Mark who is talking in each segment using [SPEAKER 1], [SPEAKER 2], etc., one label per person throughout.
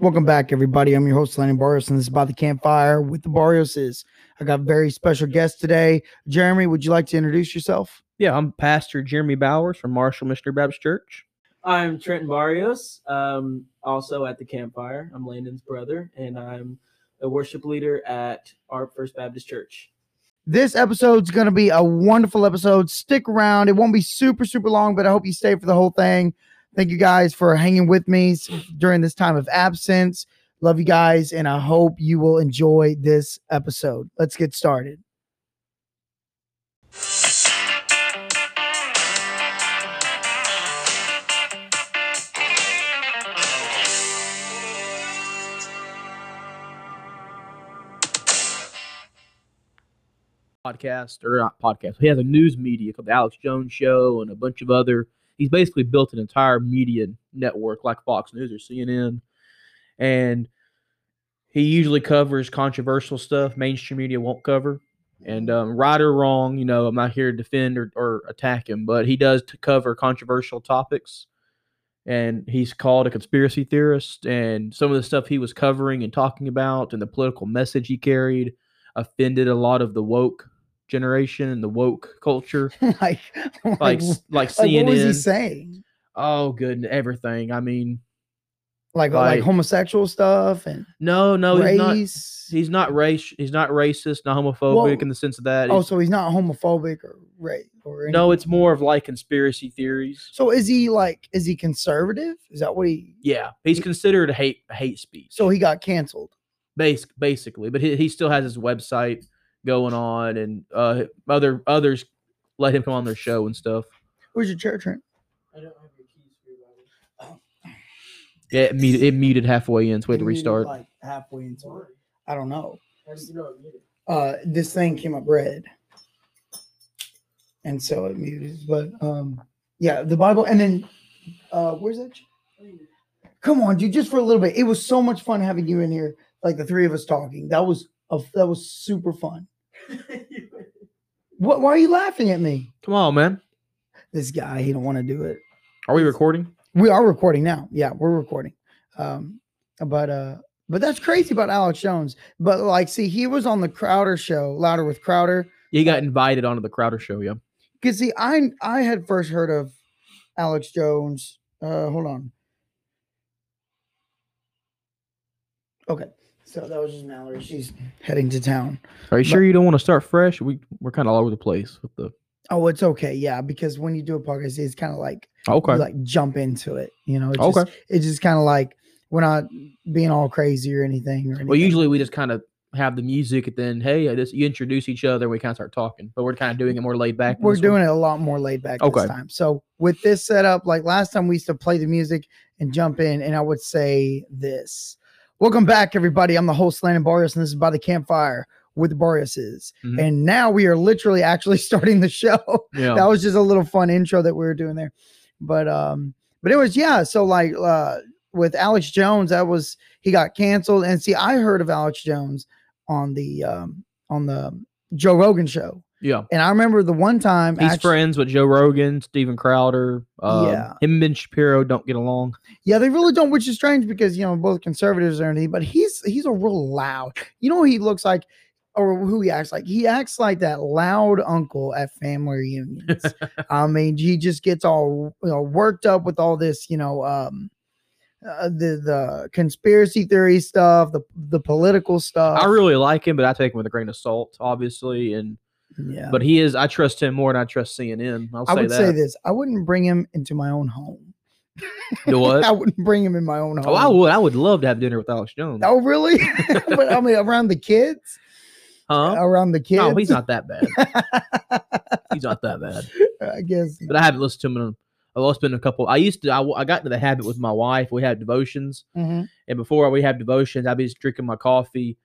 [SPEAKER 1] Welcome back, everybody. I'm your host, Landon Barrios, and this is about the campfire with the Barrioses. I got a very special guest today. Jeremy, would you like to introduce yourself?
[SPEAKER 2] Yeah, I'm Pastor Jeremy Bowers from Marshall Missionary Baptist Church.
[SPEAKER 3] I'm Trenton Barrios, um, also at the campfire. I'm Landon's brother, and I'm a worship leader at our First Baptist Church.
[SPEAKER 1] This episode's going to be a wonderful episode. Stick around. It won't be super, super long, but I hope you stay for the whole thing. Thank you guys for hanging with me during this time of absence. Love you guys, and I hope you will enjoy this episode. Let's get started.
[SPEAKER 2] Podcast or not podcast. He has a news media called the Alex Jones Show and a bunch of other. He's basically built an entire media network like Fox News or CNN, and he usually covers controversial stuff mainstream media won't cover. And um, right or wrong, you know, I'm not here to defend or, or attack him, but he does to cover controversial topics. And he's called a conspiracy theorist, and some of the stuff he was covering and talking about, and the political message he carried, offended a lot of the woke generation and the woke culture,
[SPEAKER 1] like,
[SPEAKER 2] like
[SPEAKER 1] like,
[SPEAKER 2] like
[SPEAKER 1] like, what was he saying?
[SPEAKER 2] oh, good, everything. I mean,
[SPEAKER 1] Like, like,
[SPEAKER 2] Like-
[SPEAKER 1] homosexual stuff and
[SPEAKER 2] no, no, he's not.
[SPEAKER 1] race.
[SPEAKER 2] He's not race. He's not racist, not homophobic
[SPEAKER 1] Well,
[SPEAKER 2] in the sense of that.
[SPEAKER 1] oh,
[SPEAKER 2] He's-
[SPEAKER 1] so he's not homophobic or race or anything.
[SPEAKER 2] no, it's more of like conspiracy theories.
[SPEAKER 1] So is he like is he conservative? Is that what he
[SPEAKER 2] Yeah, he's considered hate hate speech.
[SPEAKER 1] so he got canceled?
[SPEAKER 2] base basically, but he, he still has his website going on, and uh, other others let him come on their show and stuff.
[SPEAKER 1] Where's your chair, Trent?
[SPEAKER 3] I don't have your keys for your Bible.
[SPEAKER 2] Yeah, it muted, it muted halfway in, so we had to restart.
[SPEAKER 1] Like halfway into it. I don't know.
[SPEAKER 3] How do you know it muted?
[SPEAKER 1] Uh this thing came up red. And so it muted. But um yeah, the Bible and then uh where's that? Come on, dude, just for a little bit. It was so much fun having you in here, like the three of us talking. That was a, that was super fun. What why are you laughing at me?
[SPEAKER 2] Come on, man.
[SPEAKER 1] This guy, he don't want to do it.
[SPEAKER 2] Are we recording?
[SPEAKER 1] We are recording now. Yeah, we're recording. Um, but uh, but that's crazy about Alex Jones. But like, see, he was on the Crowder show, Louder with Crowder.
[SPEAKER 2] He got invited onto the Crowder show, yeah.
[SPEAKER 1] Cause see, I I had first heard of Alex Jones. Uh, hold on. Okay, so that was just Mallory. She's heading to town.
[SPEAKER 2] Are you sure you don't want to start fresh? We we're kind of all over the place with the.
[SPEAKER 1] Oh, it's okay. Yeah, because when you do a podcast, it's kind of like
[SPEAKER 2] Okay.
[SPEAKER 1] like jump into it. You know, it's
[SPEAKER 2] Okay.
[SPEAKER 1] just, it's just kind of like we're not being all crazy or anything. Or anything.
[SPEAKER 2] well, usually we just kind of have the music, and then hey, I just you introduce each other, and we kind of start talking. But we're kind of doing it more laid back.
[SPEAKER 1] we're doing it a lot more laid back
[SPEAKER 2] Okay.
[SPEAKER 1] this time. So with this setup, like last time, we used to play the music and jump in, and I would say this. Welcome back, everybody. I'm the host, Landon Barrios, and this is by the campfire with Barrioses.
[SPEAKER 2] Mhm.
[SPEAKER 1] And now we are literally actually starting the show.
[SPEAKER 2] Yeah.
[SPEAKER 1] that was just a little fun intro that we were doing there. But um, but it was yeah. So like uh with Alex Jones, that was he got canceled. And see, I heard of Alex Jones on the um on the Joe Rogan show.
[SPEAKER 2] Yeah.
[SPEAKER 1] And I remember the one time
[SPEAKER 2] He's
[SPEAKER 1] actu-
[SPEAKER 2] friends with Joe Rogan, Steven Crowder. Um,
[SPEAKER 1] Yeah.
[SPEAKER 2] Him and Ben Shapiro don't get along.
[SPEAKER 1] Yeah, they really don't, which is strange because you know both conservatives are anything, but he's he's a real loud. You know he looks like, or who he acts like? He acts like that loud uncle at family reunions. I mean, he just gets all you know worked up with all this, you know, um, uh, the the conspiracy theory stuff, the the political stuff.
[SPEAKER 2] I really like him, but I take him with a grain of salt, obviously. And
[SPEAKER 1] yeah.
[SPEAKER 2] but he is, I trust him more than I trust CNN. I'll say I
[SPEAKER 1] would
[SPEAKER 2] that.
[SPEAKER 1] say this: I wouldn't bring him into my own home.
[SPEAKER 2] You what?
[SPEAKER 1] I wouldn't bring him in my own home.
[SPEAKER 2] Oh, I would. I would love to have dinner with Alex Jones.
[SPEAKER 1] Oh, really? but I mean, around the kids,
[SPEAKER 2] Huh?
[SPEAKER 1] around the kids.
[SPEAKER 2] No, he's not that bad. he's not that bad.
[SPEAKER 1] I guess.
[SPEAKER 2] But I haven't listened to him. In, I've lost been a couple. I used to. I, I got into the habit with my wife. We had devotions,
[SPEAKER 1] Mhm.
[SPEAKER 2] and before we had devotions, I'd be just drinking my coffee,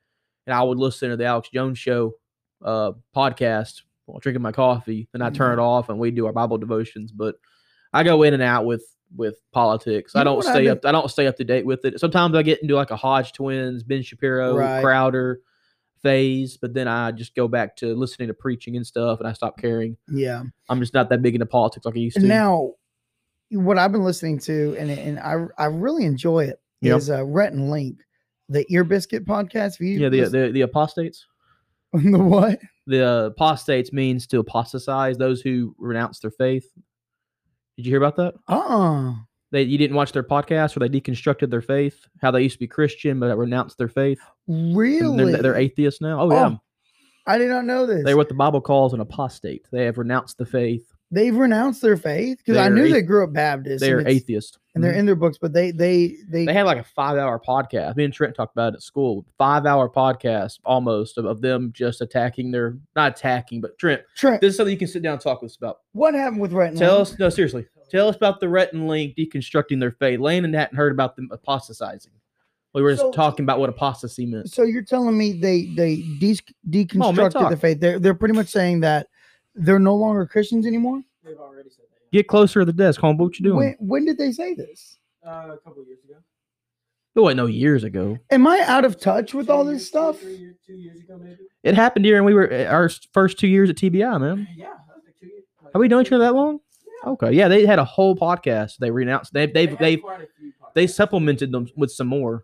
[SPEAKER 2] and I would listen to the Alex Jones Show uh, podcast while drinking my coffee. Then I turn
[SPEAKER 1] Mm-hmm.
[SPEAKER 2] it off, and we do our Bible devotions. But I go in and out with with politics.
[SPEAKER 1] You
[SPEAKER 2] I don't stay up. I don't stay up to date with it. Sometimes I get into like a Hodge Twins, Ben Shapiro,
[SPEAKER 1] Right.
[SPEAKER 2] Crowder phase, but then I just go back to listening to preaching and stuff, and I stop caring.
[SPEAKER 1] Yeah.
[SPEAKER 2] I'm just not that big into politics like I used to.
[SPEAKER 1] Now, what I've been listening to, and and I I really enjoy it,
[SPEAKER 2] Yep.
[SPEAKER 1] is uh, Rhett and Link, the Ear Biscuit podcast. Have you
[SPEAKER 2] Yeah, the the, the apostates.
[SPEAKER 1] the what?
[SPEAKER 2] The apostates means to apostatize those who renounce their faith. Did you hear about that?
[SPEAKER 1] Uh
[SPEAKER 2] They you didn't watch their podcast where they deconstructed their faith, how they used to be Christian but renounced their faith.
[SPEAKER 1] really?
[SPEAKER 2] They're, they're atheists now. Oh yeah,
[SPEAKER 1] Oh, I did not know this.
[SPEAKER 2] they're what the Bible calls an apostate. They have renounced the faith.
[SPEAKER 1] They've renounced their faith because I knew
[SPEAKER 2] athe-
[SPEAKER 1] they grew up Baptist.
[SPEAKER 2] They're
[SPEAKER 1] and, it's-
[SPEAKER 2] atheist.
[SPEAKER 1] and they're
[SPEAKER 2] Mhm.
[SPEAKER 1] in their books, but they they they,
[SPEAKER 2] They had like a five hour podcast. Me and Trent talked about it at school. Five hour podcast almost of, of them just attacking their not attacking, but Trent,
[SPEAKER 1] Trent,
[SPEAKER 2] this is something you can sit down and talk with us about.
[SPEAKER 1] what happened with Rhett and
[SPEAKER 2] Tell us no, seriously. Tell us about the Rhett and Link deconstructing their faith. Landon hadn't heard about them apostatizing. We were just
[SPEAKER 1] So-
[SPEAKER 2] talking about what apostasy meant.
[SPEAKER 1] So you're telling me they they de- deconstructed
[SPEAKER 2] talk.
[SPEAKER 1] the faith? They're they're pretty much saying that they're no longer Christians anymore.
[SPEAKER 3] They've already said that.
[SPEAKER 2] Get closer to the desk, homeboy. What you doing?
[SPEAKER 1] When when did they say this?
[SPEAKER 3] Uh, a couple years ago.
[SPEAKER 2] it wasn't no years ago.
[SPEAKER 1] Am I out of touch with all this
[SPEAKER 3] years-
[SPEAKER 1] stuff?
[SPEAKER 3] three years- two years ago, maybe.
[SPEAKER 2] It happened during we were uh, our first two years at TBI, man.
[SPEAKER 3] Yeah, that was like two years. like
[SPEAKER 2] Have we known each other that
[SPEAKER 3] years.
[SPEAKER 2] long? Okay, yeah, they had a whole podcast. They renounced. They
[SPEAKER 3] They
[SPEAKER 2] they've they
[SPEAKER 3] quite a few
[SPEAKER 2] they supplemented them with some more.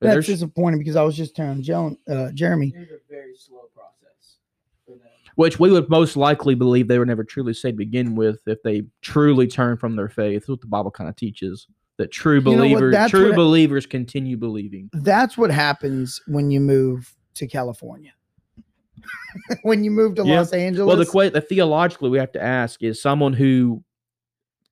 [SPEAKER 2] But
[SPEAKER 1] That's
[SPEAKER 2] there's-
[SPEAKER 1] disappointing because I was just telling Joan, uh, Jeremy.
[SPEAKER 3] It was a very slow process for them.
[SPEAKER 2] Which we would most likely believe they were never truly saved to begin with if they truly turn from their faith. That's what the Bible kind of teaches. That true
[SPEAKER 1] know what?
[SPEAKER 2] believers, true believers continue believing.
[SPEAKER 1] That's what happens when you move to California. when you move to
[SPEAKER 2] Yeah.
[SPEAKER 1] Los Angeles.
[SPEAKER 2] Well, the, the theologically we have to ask is someone who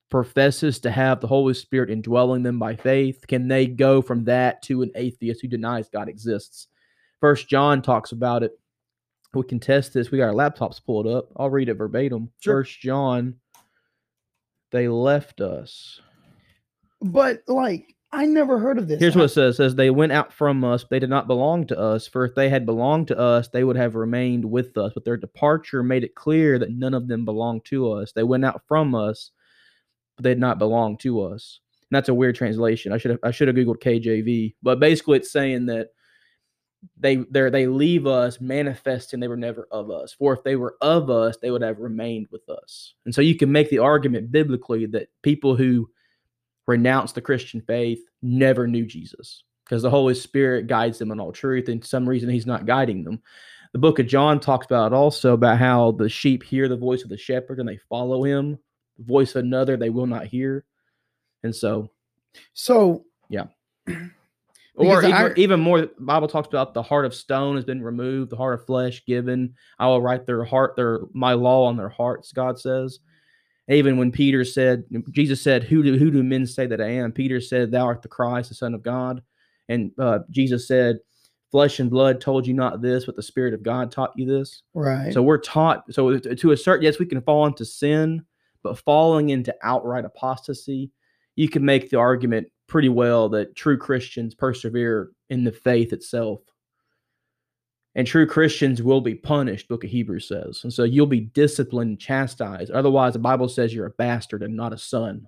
[SPEAKER 2] professes to have the Holy Spirit indwelling them by faith, can they go from that to an atheist who denies God exists? First John talks about it. We can test this. We got our laptops pulled up. I'll read it verbatim.
[SPEAKER 1] Sure.
[SPEAKER 2] First John, they left us.
[SPEAKER 1] but like I never heard of this.
[SPEAKER 2] Here's what it says: it says they went out from us, they did not belong to us. For if they had belonged to us, they would have remained with us. But their departure made it clear that none of them belonged to us. They went out from us, but they did not belong to us. And that's a weird translation. I should have I should have googled KJV, but basically it's saying that they they they leave us manifesting they were never of us. For if they were of us, they would have remained with us. And so you can make the argument biblically that people who renounce the Christian faith never knew Jesus because the Holy Spirit guides them in all truth. And some reason he's not guiding them. The book of John talks about also about how the sheep hear the voice of the shepherd and they follow him. The voice of another they will not hear. And so,
[SPEAKER 1] so
[SPEAKER 2] or
[SPEAKER 1] Because
[SPEAKER 2] even,
[SPEAKER 1] I-
[SPEAKER 2] even more, the Bible talks about the heart of stone has been removed, the heart of flesh given. I will write their heart, their my law on their hearts, God says. Even when Peter said, Jesus said, "Who do who do men say that I am?" Peter said, "Thou art the Christ, the Son of God." And uh, Jesus said, "Flesh and blood told you not this, but the Spirit of God taught you this."
[SPEAKER 1] right.
[SPEAKER 2] So we're taught. So to to a certain, yes, we can fall into sin, but falling into outright apostasy, you can make the argument pretty well that true Christians persevere in the faith itself. And true Christians will be punished, Book of Hebrews says. And so you'll be disciplined, and chastised. Otherwise, the Bible says you're a bastard and not a son.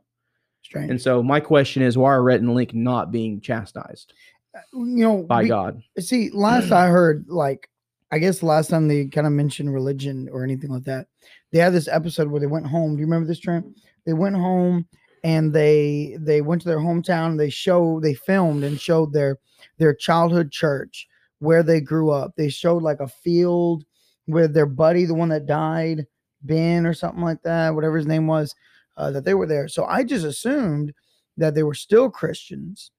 [SPEAKER 1] Strange.
[SPEAKER 2] And so my question is, why are Rhett and Link not being chastised uh,
[SPEAKER 1] you know,
[SPEAKER 2] by
[SPEAKER 1] we-
[SPEAKER 2] God?
[SPEAKER 1] See, last I mm. heard, like, I guess the last time they kind of mentioned religion or anything like that, they had this episode where they went home. Do you remember this, Trent? They went home and they they went to their hometown. They show they filmed and showed their their childhood church where they grew up. They showed like a field with their buddy, the one that died, Ben or something like that, whatever his name was, uh, that they were there. So I just assumed that they were still Christians.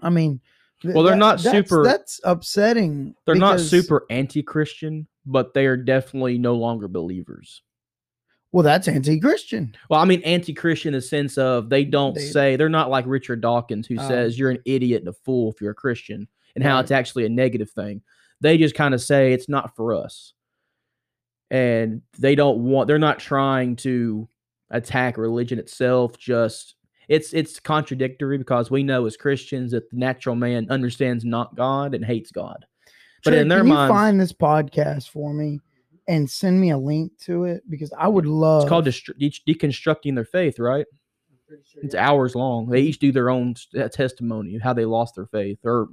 [SPEAKER 1] I mean, th-
[SPEAKER 2] Well, they're
[SPEAKER 1] that-
[SPEAKER 2] not
[SPEAKER 1] that's-
[SPEAKER 2] super-
[SPEAKER 1] That's upsetting.
[SPEAKER 2] They're not super anti-Christian, but they are definitely no longer believers.
[SPEAKER 1] Well, that's anti-Christian.
[SPEAKER 2] Well, I mean anti-Christian in the sense of they don't
[SPEAKER 1] They-
[SPEAKER 2] say they're not like Richard Dawkins who
[SPEAKER 1] Oh.
[SPEAKER 2] says you're an idiot and a fool if you're a Christian and how
[SPEAKER 1] Right.
[SPEAKER 2] it's actually a negative thing. They just kind of say it's not for us. And they don't want they're not trying to attack religion itself just it's it's contradictory because we know as Christians that the natural man understands not God and hates God. But
[SPEAKER 1] Trey,
[SPEAKER 2] in their
[SPEAKER 1] can you find this podcast for me and send me a link to it because I would love.
[SPEAKER 2] it's called de- deconstructing their faith, right?
[SPEAKER 3] Sure
[SPEAKER 2] It's
[SPEAKER 3] yeah.
[SPEAKER 2] hours long. They each do their own uh, testimony of how they lost their faith or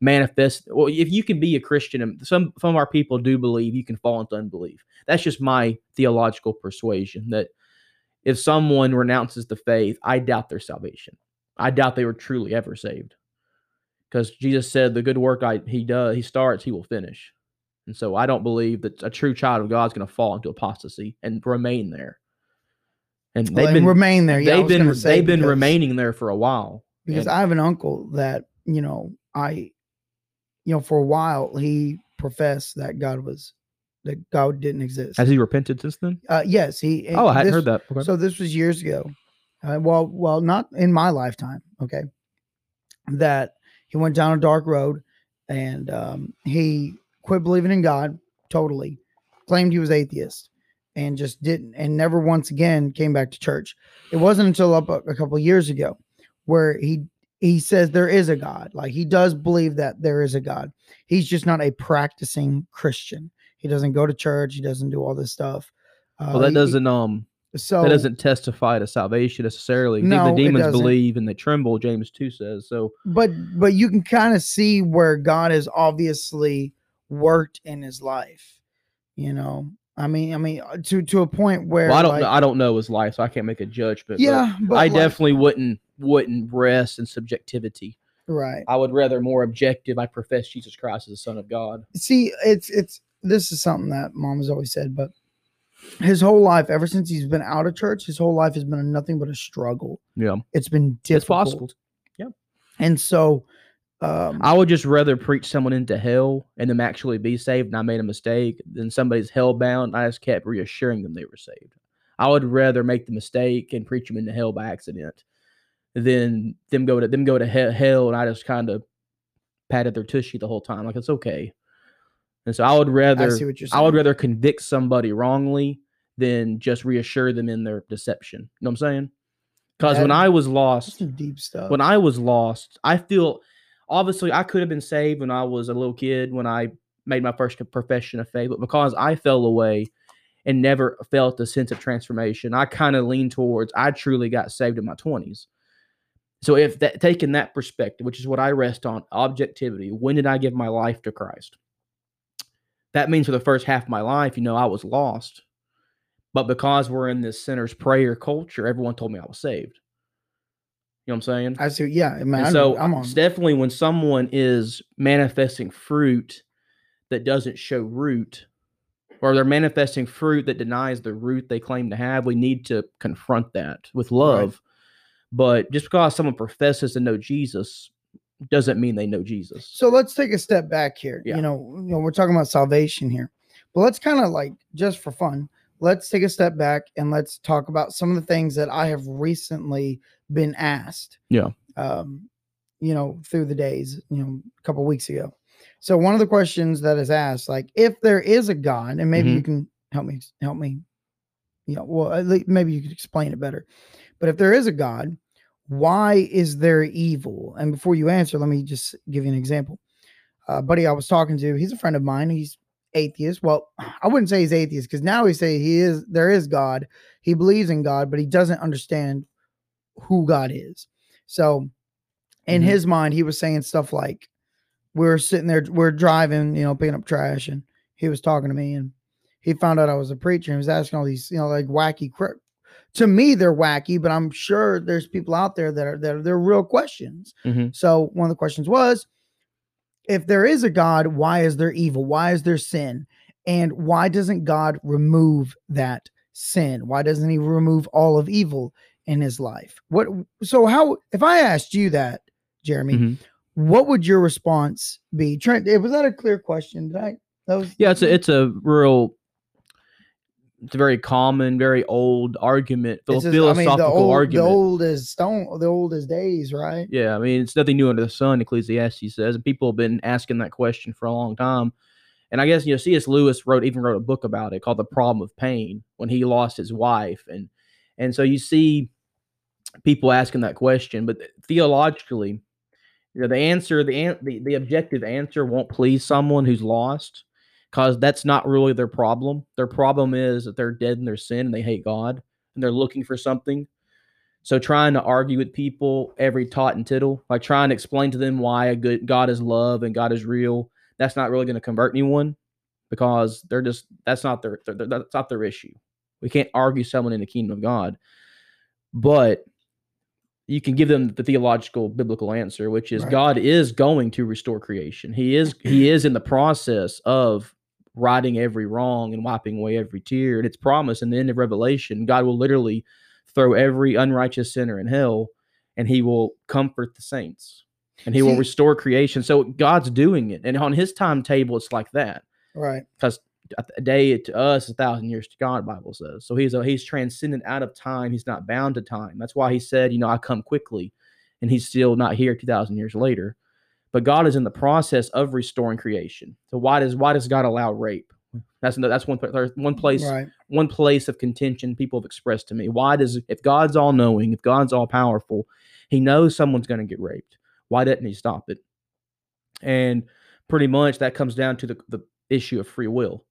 [SPEAKER 2] manifest. Well, if you can be a Christian, and some some of our people do believe you can fall into unbelief. That's just my theological persuasion that if someone renounces the faith, I doubt their salvation. I doubt they were truly ever saved. because Jesus said the good work I he does he starts he will finish, and so I don't believe that a true child of God is going to fall into apostasy and remain there. And they've
[SPEAKER 1] and
[SPEAKER 2] been
[SPEAKER 1] remain there. Yeah,
[SPEAKER 2] they've been they've been remaining there for a while.
[SPEAKER 1] because
[SPEAKER 2] and-
[SPEAKER 1] I have an uncle that you know I, you know, for a while he professed that God was that God didn't exist.
[SPEAKER 2] Has he repented since then?
[SPEAKER 1] Uh, yes, he.
[SPEAKER 2] Oh, I hadn't
[SPEAKER 1] this-
[SPEAKER 2] heard that. Okay.
[SPEAKER 1] So this was years ago. Uh, well, well, not in my lifetime. Okay, that he went down a dark road, and um, he quit believing in God totally. Claimed he was atheist, and just didn't, and never once again came back to church. It wasn't until up a, a couple years ago where he he says there is a God. Like he does believe that there is a God. He's just not a practicing Christian. He doesn't go to church. He doesn't do all this stuff. Uh,
[SPEAKER 2] well, that
[SPEAKER 1] he-
[SPEAKER 2] doesn't um
[SPEAKER 1] So
[SPEAKER 2] that doesn't testify to salvation necessarily.
[SPEAKER 1] No,
[SPEAKER 2] the demons believe and they tremble. James two says so.
[SPEAKER 1] but but you can kind of see where God is obviously worked in his life. You know, I mean, I mean, uh, to to a point where
[SPEAKER 2] Well, I don't
[SPEAKER 1] like,
[SPEAKER 2] know. I don't know his life, so I can't make a judgment. but
[SPEAKER 1] yeah, but
[SPEAKER 2] I
[SPEAKER 1] like-
[SPEAKER 2] definitely wouldn't wouldn't rest in subjectivity.
[SPEAKER 1] right.
[SPEAKER 2] I would rather more objective. I profess Jesus Christ as the Son of God.
[SPEAKER 1] See, it's it's this is something that mom has always said, but his whole life, ever since he's been out of church, his whole life has been nothing but a struggle.
[SPEAKER 2] Yeah,
[SPEAKER 1] It's been difficult.
[SPEAKER 2] it's possible.
[SPEAKER 1] Yeah, and so um,
[SPEAKER 2] I would just rather preach someone into hell and them actually be saved, and I made a mistake, than somebody's hell bound. I just kept reassuring them they were saved. I would rather make the mistake and preach them into hell by accident than them go to them go to he- hell, and I just kind of patted their tushy the whole time, like it's okay. And so I would rather
[SPEAKER 1] see what you're saying.
[SPEAKER 2] I would rather convict somebody wrongly than just reassure them in their deception. You know what I'm saying? Because when I was lost,
[SPEAKER 1] deep stuff.
[SPEAKER 2] when I was lost, I feel obviously I could have been saved when I was a little kid when I made my first profession of faith, but because I fell away and never felt a sense of transformation, I kind of lean towards I truly got saved in my 20s. So if that taking that perspective, which is what I rest on, objectivity, when did I give my life to Christ? That means for the first half of my life, you know, I was lost. But because we're in this sinner's prayer culture, everyone told me I was saved. You know what I'm saying?
[SPEAKER 1] I see. Yeah, I mean,
[SPEAKER 2] so
[SPEAKER 1] I'm on.
[SPEAKER 2] it's definitely when someone is manifesting fruit that doesn't show root, or they're manifesting fruit that denies the root they claim to have, we need to confront that with love. But just because someone professes to know Jesus doesn't mean they know Jesus.
[SPEAKER 1] So let's take a step back here.
[SPEAKER 2] Yeah.
[SPEAKER 1] You know, you know, we're talking about salvation here, but let's kind of like just for fun, let's take a step back and let's talk about some of the things that I have recently been asked.
[SPEAKER 2] Yeah.
[SPEAKER 1] Um, you know, through the days, you know, a couple weeks ago. So one of the questions that is asked, like, if there is a God, and maybe you can help me, help me, you know, well, at least maybe you could explain it better. But if there is a God, why is there evil? And before you answer, let me just give you an example. Uh, buddy, I was talking to, he's a friend of mine. He's atheist. Well, I wouldn't say he's atheist because now he say he is. There is God. He believes in God, but he doesn't understand who God is. So, in
[SPEAKER 2] Mhm.
[SPEAKER 1] his mind, he was saying stuff like, we are sitting there, we're driving, you know, picking up trash, and he was talking to me, and he found out I was a preacher, and he was asking all these, you know, like wacky cr- to me they're wacky but i'm sure there's people out there that are that are they're real questions
[SPEAKER 2] Mhm.
[SPEAKER 1] so one of the questions was if there is a god why is there evil why is there sin and why doesn't god remove that sin why doesn't he remove all of evil in his life what so how if i asked you that jeremy
[SPEAKER 2] Mhm.
[SPEAKER 1] what would your response be trent eh, was that a clear question did i that was
[SPEAKER 2] Yeah, it's a, it's a real, it's a very common, very old argument, phil-
[SPEAKER 1] It's just- I
[SPEAKER 2] philosophical
[SPEAKER 1] mean, the old,
[SPEAKER 2] argument.
[SPEAKER 1] the old as stone, the old as days, right?
[SPEAKER 2] Yeah, I mean, it's nothing new under the sun, Ecclesiastes says, and people have been asking that question for a long time. And I guess you know, C.S. Lewis wrote even wrote a book about it called "The Problem of Pain" when he lost his wife, and and so you see people asking that question, but theologically, you know, the answer, the an- the, the objective answer won't please someone who's lost, because that's not really their problem. Their problem is that they're dead in their sin and they hate God and they're looking for something. So trying to argue with people every tot and tittle, like trying to explain to them why a good God is love and God is real, that's not really going to convert anyone because they're just that's not their, their their- that's not their issue. We can't argue someone in the kingdom of God. But you can give them the theological biblical answer, which is
[SPEAKER 1] Right.
[SPEAKER 2] God is going to restore creation. He is he is in the process of righting every wrong and wiping away every tear. And it's promised in the end of Revelation, God will literally throw every unrighteous sinner in hell and he will comfort the saints and he will restore creation. So God's doing it. And on his timetable, it's like that
[SPEAKER 1] Right.
[SPEAKER 2] because a day to us a thousand years to God, Bible says. So he's a, he's transcendent out of time. He's not bound to time. That's why he said, you know, I come quickly, and he's still not here two thousand years later. But God is in the process of restoring creation. So why does why does God allow rape? That's that's one one place
[SPEAKER 1] Right.
[SPEAKER 2] one place of contention people have expressed to me. Why does if God's all knowing, if God's all powerful, he knows someone's going to get raped. Why doesn't he stop it? And pretty much that comes down to the, the issue of free will.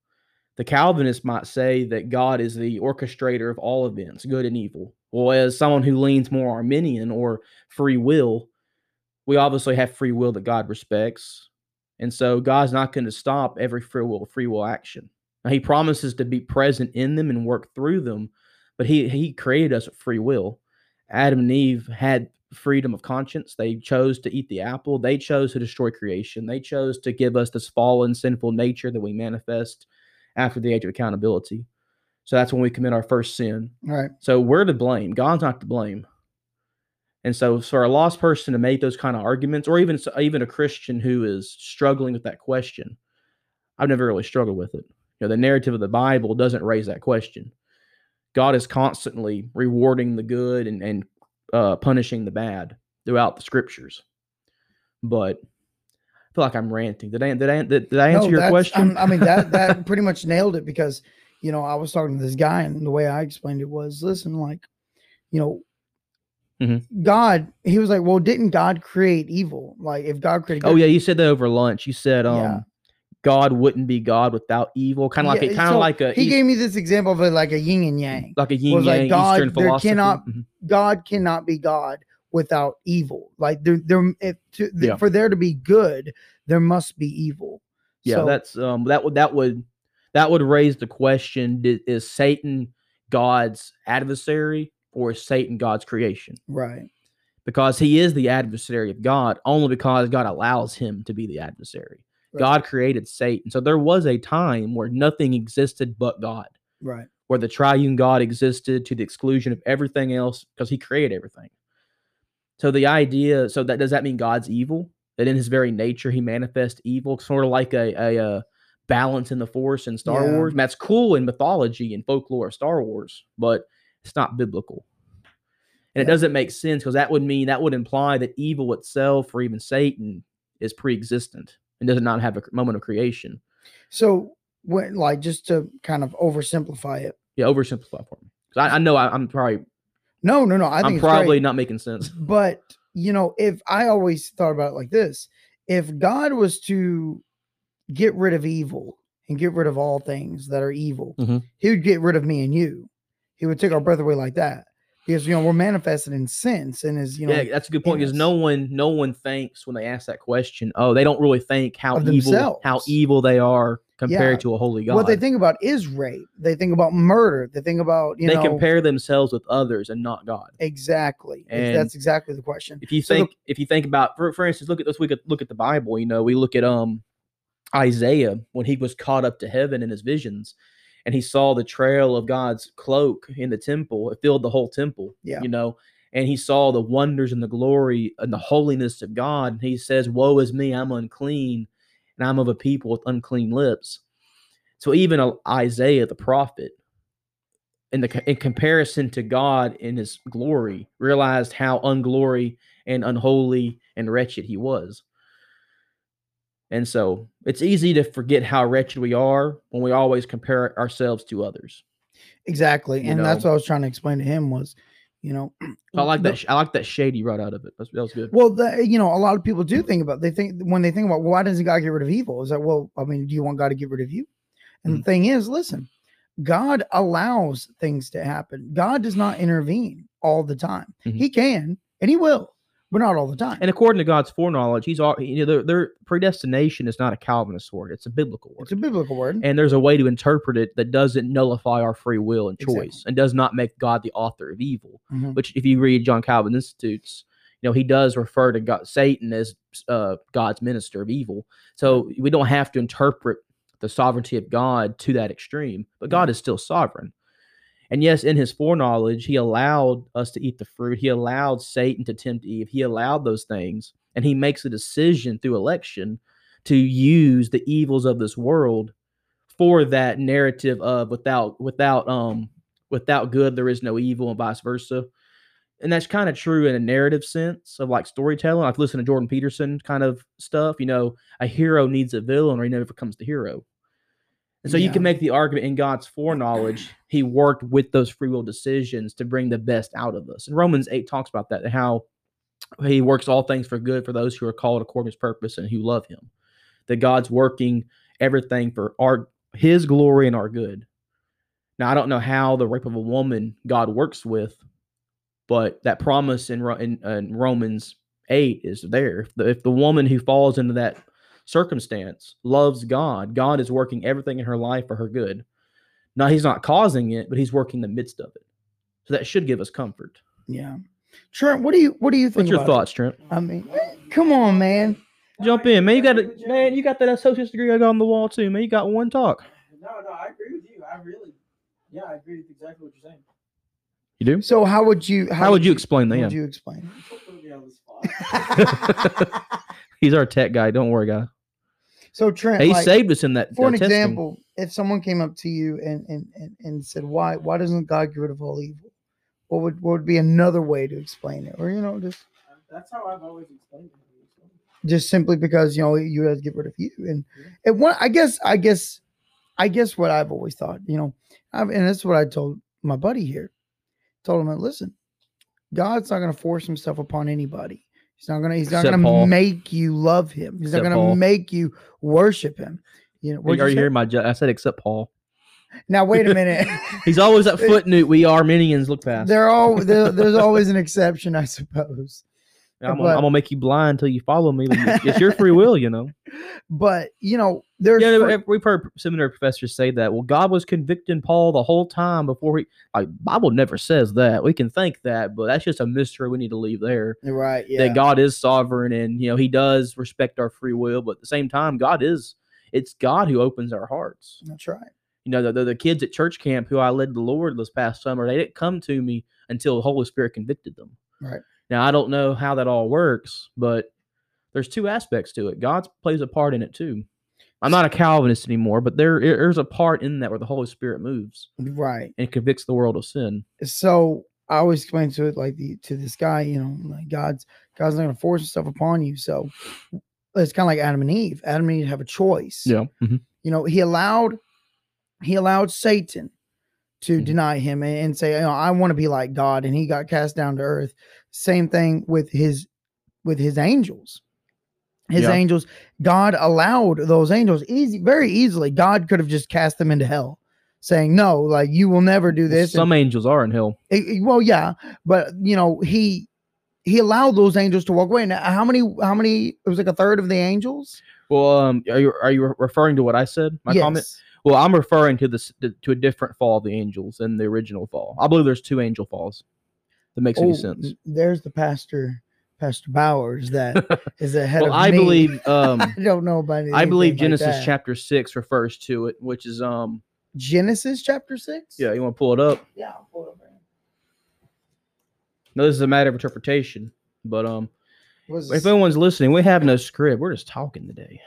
[SPEAKER 2] The Calvinist might say that God is the orchestrator of all events, good and evil. Well, as someone who leans more Arminian or free will, we obviously have free will that God respects. And so God's not going to stop every free will free will action. Now, he promises to be present in them and work through them, but he he created us with free will. Adam and Eve had freedom of conscience. They chose to eat the apple. They chose to destroy creation. They chose to give us this fallen, sinful nature that we manifest after the age of accountability. So that's when we commit our first sin.
[SPEAKER 1] Right.
[SPEAKER 2] So we're to blame. God's not to blame. And so, for a lost person to make those kind of arguments, or even even a Christian who is struggling with that question, I've never really struggled with it. You know, the narrative of the Bible doesn't raise that question. God is constantly rewarding the good and and uh, punishing the bad throughout the scriptures. But feel like I'm ranting. Did I did I did, did I answer
[SPEAKER 1] No,
[SPEAKER 2] your question?
[SPEAKER 1] I'm- mean that that pretty much nailed it because you know I was talking to this guy and the way I explained it was, listen, like, you know,
[SPEAKER 2] Mhm.
[SPEAKER 1] God, he was like, well, didn't God create evil? Like, if God created,
[SPEAKER 2] oh yeah, you said that over lunch. You said um
[SPEAKER 1] Yeah.
[SPEAKER 2] God wouldn't be God without evil, kind of like
[SPEAKER 1] Yeah,
[SPEAKER 2] a kind of
[SPEAKER 1] so
[SPEAKER 2] like a
[SPEAKER 1] he
[SPEAKER 2] e-
[SPEAKER 1] gave me this example of like a yin and yang.
[SPEAKER 2] like a yin
[SPEAKER 1] was like,
[SPEAKER 2] yang
[SPEAKER 1] God,
[SPEAKER 2] Eastern
[SPEAKER 1] there
[SPEAKER 2] philosophy.
[SPEAKER 1] cannot-
[SPEAKER 2] Mhm.
[SPEAKER 1] God cannot be God without evil. Like there, there, if to,
[SPEAKER 2] Yeah.
[SPEAKER 1] for there to be good, there must be evil.
[SPEAKER 2] Yeah,
[SPEAKER 1] So-
[SPEAKER 2] that's um that would that would that would raise the question: di- Is Satan God's adversary or is Satan God's creation?
[SPEAKER 1] right.
[SPEAKER 2] Because he is the adversary of God, only because God allows him to be the adversary.
[SPEAKER 1] Right.
[SPEAKER 2] God created Satan, so there was a time where nothing existed but God,
[SPEAKER 1] Right.
[SPEAKER 2] where the triune God existed to the exclusion of everything else because he created everything. So the idea, so that does that mean God's evil? That in his very nature he manifests evil, sort of like a, a, uh balance in the force in Star
[SPEAKER 1] Yeah.
[SPEAKER 2] Wars. And that's cool in mythology and folklore of Star Wars, but it's not biblical. And it doesn't make sense because that would mean that would imply that evil itself or even Satan is pre-existent and does not have a moment of creation.
[SPEAKER 1] So when like just to kind of oversimplify it.
[SPEAKER 2] Yeah, oversimplify for me. 'Cause I, I know I, I'm probably
[SPEAKER 1] No, no, no. I think
[SPEAKER 2] I'm probably not making sense.
[SPEAKER 1] But you know, if I always thought about it like this, if God was to get rid of evil and get rid of all things that are evil,
[SPEAKER 2] Mhm.
[SPEAKER 1] he would get rid of me and you. He would take our breath away like that. Because you know, we're manifested in sin. Sin is, you know,
[SPEAKER 2] yeah, that's a good point because no one no one thinks when they ask that question. Oh, they don't really think how evil how evil they are compared
[SPEAKER 1] Yeah.
[SPEAKER 2] to a holy God.
[SPEAKER 1] what they think about is rape. They think about murder. They think about, you know
[SPEAKER 2] they
[SPEAKER 1] know,
[SPEAKER 2] compare themselves with others and not God.
[SPEAKER 1] exactly.
[SPEAKER 2] And
[SPEAKER 1] that's exactly the question.
[SPEAKER 2] If you
[SPEAKER 1] So the-
[SPEAKER 2] think if you think about for, for instance, look at this we could look at the Bible, you know, we look at um Isaiah when he was caught up to heaven in his visions and he saw the trail of God's cloak in the temple. It filled the whole temple.
[SPEAKER 1] Yeah.
[SPEAKER 2] You know, and he saw the wonders and the glory and the holiness of God. And he says, Woe is me, I'm unclean, and I'm of a people with unclean lips. So even Isaiah the prophet, in the in comparison to God in his glory, realized how unglory and unholy and wretched he was. And so it's easy to forget how wretched we are when we always compare ourselves to others.
[SPEAKER 1] Exactly.
[SPEAKER 2] You
[SPEAKER 1] And that's what I was trying to explain to him was, you know,
[SPEAKER 2] I like that. I like that shade you brought out of it. That's, that was good.
[SPEAKER 1] Well, the, you know, a lot of people do think about. They think when they think about well, why doesn't God get rid of evil? Is that well? I mean, do you want God to get rid of you? And
[SPEAKER 2] Mm-hmm.
[SPEAKER 1] the thing is, listen, God allows things to happen. God does not intervene all the time.
[SPEAKER 2] Mhm.
[SPEAKER 1] He can and He will, but not all the time.
[SPEAKER 2] And according to God's foreknowledge, He's all you know. Their, their predestination is not a Calvinist word; it's a biblical word.
[SPEAKER 1] it's a biblical word.
[SPEAKER 2] and there's a way to interpret it that doesn't nullify our free will and choice,
[SPEAKER 1] Exactly.
[SPEAKER 2] and does not make God the author of evil.
[SPEAKER 1] Mhm.
[SPEAKER 2] Which, if you read John Calvin Institutes, you know he does refer to God, Satan as uh, God's minister of evil. So we don't have to interpret the sovereignty of God to that extreme, but God is still sovereign. And yes, in his foreknowledge, he allowed us to eat the fruit. He allowed Satan to tempt Eve. He allowed those things. And he makes a decision through election to use the evils of this world for that narrative of without without um without good there is no evil and vice versa. And that's kind of true in a narrative sense of like storytelling. I've listened to Jordan Peterson kind of stuff. You know, a hero needs a villain or he never becomes the hero. And so you can make the argument in God's foreknowledge, he worked with those free will decisions to bring the best out of us. And Romans 8 talks about that, how he works all things for good for those who are called according to his purpose and who love him. That God's working everything for our his glory and our good. Now I don't know how the rape of a woman God works with, but that promise in, in, in Romans 8 is there. If the, if the woman who falls into that circumstance loves God, God is working everything in her life for her good. Now he's not causing it, but he's working the midst of it. So that should give us comfort.
[SPEAKER 1] yeah. Trent, what do you what do you think?
[SPEAKER 2] What's your
[SPEAKER 1] about it?
[SPEAKER 2] thoughts, Trent?
[SPEAKER 1] I mean, come on, man.
[SPEAKER 2] Jump in, man. You got it, man. You got that associate's degree I got on the wall too, man. You got one talk.
[SPEAKER 3] No, no, I agree with you. I really, yeah, I agree with exactly what you're saying.
[SPEAKER 2] You do?
[SPEAKER 1] So how would you
[SPEAKER 2] How would you explain
[SPEAKER 1] how
[SPEAKER 2] that?
[SPEAKER 1] would you explain?
[SPEAKER 3] Don't put me on the spot.
[SPEAKER 2] He's our tech guy. Don't worry, guy.
[SPEAKER 1] So Trent,
[SPEAKER 2] He
[SPEAKER 1] like,
[SPEAKER 2] saved us in that.
[SPEAKER 1] for
[SPEAKER 2] uh,
[SPEAKER 1] an
[SPEAKER 2] testing.
[SPEAKER 1] example, if someone came up to you and, and and and said, "Why why doesn't God get rid of all evil?" What would what would be another way to explain it, or you know, just
[SPEAKER 3] That's how I've always explained it.
[SPEAKER 1] just simply because you know you have to get rid of you and and one I guess I guess I guess what I've always thought, you know, I've, and that's what I told my buddy here. Told him, listen, God's not going to force Himself upon anybody. He's not gonna. He's not
[SPEAKER 2] Except
[SPEAKER 1] gonna
[SPEAKER 2] Paul.
[SPEAKER 1] make you love Him. He's
[SPEAKER 2] Except
[SPEAKER 1] not gonna
[SPEAKER 2] Paul.
[SPEAKER 1] make you worship Him. You know.
[SPEAKER 2] Are
[SPEAKER 1] what'd
[SPEAKER 2] you,
[SPEAKER 1] you say?
[SPEAKER 2] hearing my? ju- I said except Paul.
[SPEAKER 1] Now wait a minute.
[SPEAKER 2] He's always that footnote. We Arminians look past.
[SPEAKER 1] there all there, there's always an exception, I suppose.
[SPEAKER 2] I'm,
[SPEAKER 1] but-
[SPEAKER 2] I'm gonna make you blind until you follow me. It's your free will, you know.
[SPEAKER 1] But you know, there's
[SPEAKER 2] Yeah, we've heard seminary professors say that. Well, God was convicting Paul the whole time before he. Like Bible never says that. We can think that, but that's just a mystery we need to leave there.
[SPEAKER 1] right. Yeah.
[SPEAKER 2] That God is sovereign and you know He does respect our free will, but at the same time, God is. It's God who opens our hearts.
[SPEAKER 1] That's right.
[SPEAKER 2] You know, the, the, the kids at church camp who I led the Lord this past summer, they didn't come to me until the Holy Spirit convicted them.
[SPEAKER 1] Right.
[SPEAKER 2] Now I don't know how that all works, but there's two aspects to it. God plays a part in it too. I'm not a Calvinist anymore, but there there's a part in that where the Holy Spirit moves
[SPEAKER 1] Right.
[SPEAKER 2] and convicts the world of sin.
[SPEAKER 1] so I always explain to it like the to this guy, you know, like God's God's not gonna force himself upon you. So it's kind of like Adam and Eve. Adam and Eve have a choice.
[SPEAKER 2] Mhm.
[SPEAKER 1] You know, he allowed he allowed Satan to
[SPEAKER 2] Mhm.
[SPEAKER 1] deny him and, and say, you know, I want to be like God, and he got cast down to earth. Same thing with his with his angels. His
[SPEAKER 2] Yeah.
[SPEAKER 1] angels, God allowed those angels easy, very easily. God could have just cast them into hell, saying, No, like you will never do this. and-
[SPEAKER 2] Some angels are in hell.
[SPEAKER 1] it- well, yeah, but you know, he he allowed those angels to walk away. Now, how many? How many? It was like a third of the angels.
[SPEAKER 2] Well, um, are you are you referring to what I said? My comment. Well, I'm referring to this to a different fall of the angels than the original fall. I believe there's two angel falls. That makes any
[SPEAKER 1] Oh,
[SPEAKER 2] sense.
[SPEAKER 1] There's the pastor, Pastor Bowers, that is ahead
[SPEAKER 2] Well,
[SPEAKER 1] of
[SPEAKER 2] I
[SPEAKER 1] me.
[SPEAKER 2] believe um,
[SPEAKER 1] I don't know about.
[SPEAKER 2] I believe
[SPEAKER 1] like
[SPEAKER 2] Genesis
[SPEAKER 1] that.
[SPEAKER 2] chapter six refers to it, which is um
[SPEAKER 1] Genesis chapter six.
[SPEAKER 2] yeah. You want to pull it up?
[SPEAKER 1] yeah. I'll pull it up right now.
[SPEAKER 2] No, this is a matter of interpretation. But um,
[SPEAKER 1] Was
[SPEAKER 2] if anyone's listening, we have no script. We're just talking today.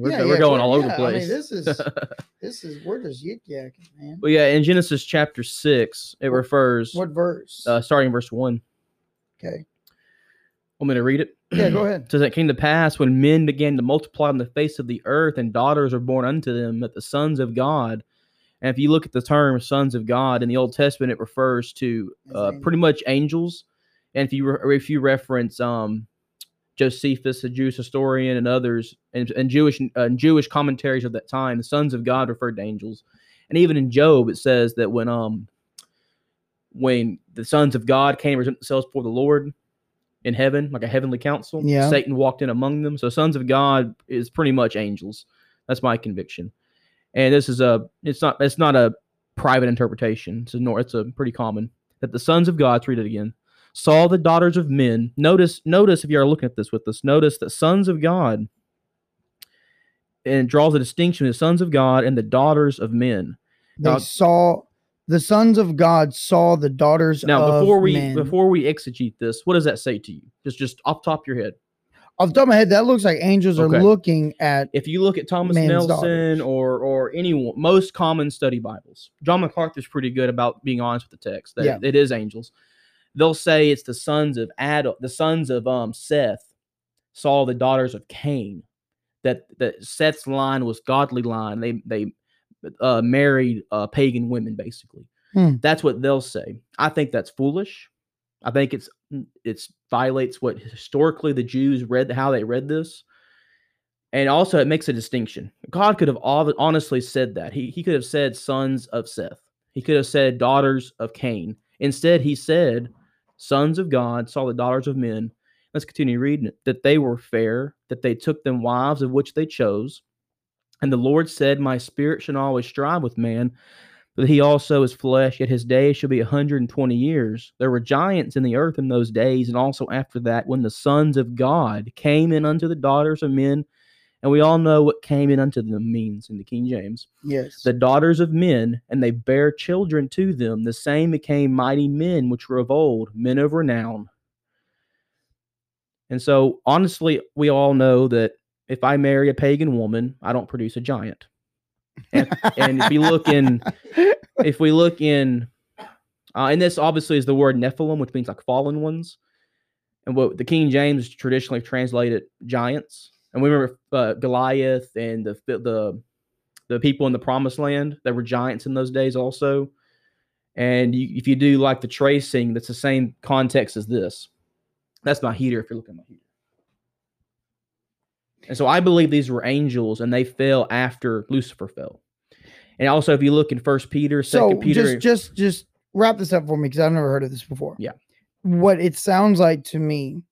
[SPEAKER 2] We're,
[SPEAKER 1] Yeah,
[SPEAKER 2] we're
[SPEAKER 1] yeah,
[SPEAKER 2] going all over the
[SPEAKER 1] I mean,
[SPEAKER 2] place.
[SPEAKER 1] this is this is we're just yik yakking, man.
[SPEAKER 2] Well, yeah, in Genesis chapter six, it
[SPEAKER 1] What-
[SPEAKER 2] refers
[SPEAKER 1] What verse?
[SPEAKER 2] uh, starting in verse one.
[SPEAKER 1] okay.
[SPEAKER 2] I'm going to read it?
[SPEAKER 1] Yeah, go ahead.
[SPEAKER 2] It says it came to pass when men began to multiply on the face of the earth, and daughters were born unto them, that the sons of God. And if you look at the term "sons of God" in the Old Testament, it refers to uh, pretty much angels. And if you re- if you reference um, Josephus, a Jewish historian, and others, and, and Jewish uh, Jewish commentaries of that time, the sons of God referred to angels. And even in Job, it says that when um when the sons of God came to present themselves before the Lord, in heaven, like a heavenly council.
[SPEAKER 1] Yeah.
[SPEAKER 2] Satan walked in among them. So sons of God is pretty much angels. That's my conviction. And this is a it's not it's not a private interpretation. It's a nor it's a pretty common that the sons of God, let's read it again, saw the daughters of men. Notice, notice if you are looking at this with us, notice that sons of God and it draws a distinction the sons of God and the daughters of men.
[SPEAKER 1] They
[SPEAKER 2] Now-
[SPEAKER 1] saw the sons of God saw the daughters
[SPEAKER 2] Now,
[SPEAKER 1] of
[SPEAKER 2] before we
[SPEAKER 1] men.
[SPEAKER 2] before we exegete this, what does that say to you? Just just off the top of your head.
[SPEAKER 1] off the top of my head, that looks like angels
[SPEAKER 2] Okay.
[SPEAKER 1] are looking at
[SPEAKER 2] If you look at Thomas Nelson
[SPEAKER 1] daughters.
[SPEAKER 2] or or any most common study Bibles, John MacArthur's pretty good about being honest with the text. That
[SPEAKER 1] Yeah.
[SPEAKER 2] it is angels. They'll say it's the sons of Adam, the sons of um Seth saw the daughters of Cain. That that Seth's line was godly line. They they uh, married uh, pagan women basically.
[SPEAKER 1] Hmm.
[SPEAKER 2] That's what they'll say. I think that's foolish. I think it's it's violates what historically the Jews read how they read this. And also it makes a distinction. God could have hon- honestly said that. He he could have said sons of Seth. He could have said daughters of Cain. Instead he said sons of God saw the daughters of men. Let's continue reading it. That they were fair, that they took them wives of which they chose. And the Lord said, My spirit shall always strive with man, but he also is flesh, yet his days shall be a hundred and twenty years. There were giants in the earth in those days, and also after that, when the sons of God came in unto the daughters of men, and we all know what came in unto them means in the King James.
[SPEAKER 1] yes.
[SPEAKER 2] The daughters of men, and they bare children to them. The same became mighty men which were of old, men of renown. And so, honestly, we all know that if I marry a pagan woman, I don't produce a giant. And, and if you look in, if we look in, uh, and this obviously is the word Nephilim, which means like fallen ones. And what the King James traditionally translated giants. And we remember uh, Goliath and the the the people in the Promised Land that were giants in those days also. And you, if you do like the tracing, that's the same context as this. That's my heater. If you're looking at my heater. And so I believe these were angels, and they fell after Lucifer fell. And also, if you look in First Peter,
[SPEAKER 1] so
[SPEAKER 2] Second Peter,
[SPEAKER 1] just just just wrap this up for me because I've never heard of this before.
[SPEAKER 2] Yeah.
[SPEAKER 1] What it sounds like to me,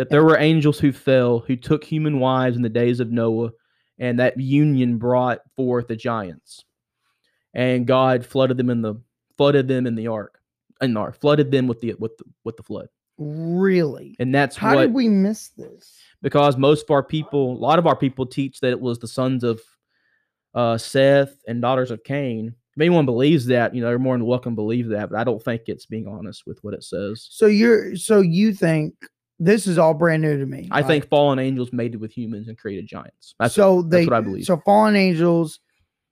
[SPEAKER 2] that there were angels who fell, who took human wives in the days of Noah, and that union brought forth the giants. And God flooded them in the flooded them in the ark, the ark, flooded them with the with the with the flood.
[SPEAKER 1] really.
[SPEAKER 2] And that's
[SPEAKER 1] How
[SPEAKER 2] what
[SPEAKER 1] did we miss this?
[SPEAKER 2] because most of our people, a lot of our people teach that it was the sons of uh, Seth and daughters of Cain. If anyone believes that, you know, they're more than welcome to believe that, but I don't think it's being honest with what it says.
[SPEAKER 1] So you're so you think this is all brand new to me.
[SPEAKER 2] I
[SPEAKER 1] like,
[SPEAKER 2] think fallen angels mated with humans and created giants. That's
[SPEAKER 1] so they
[SPEAKER 2] what I believe.
[SPEAKER 1] so fallen angels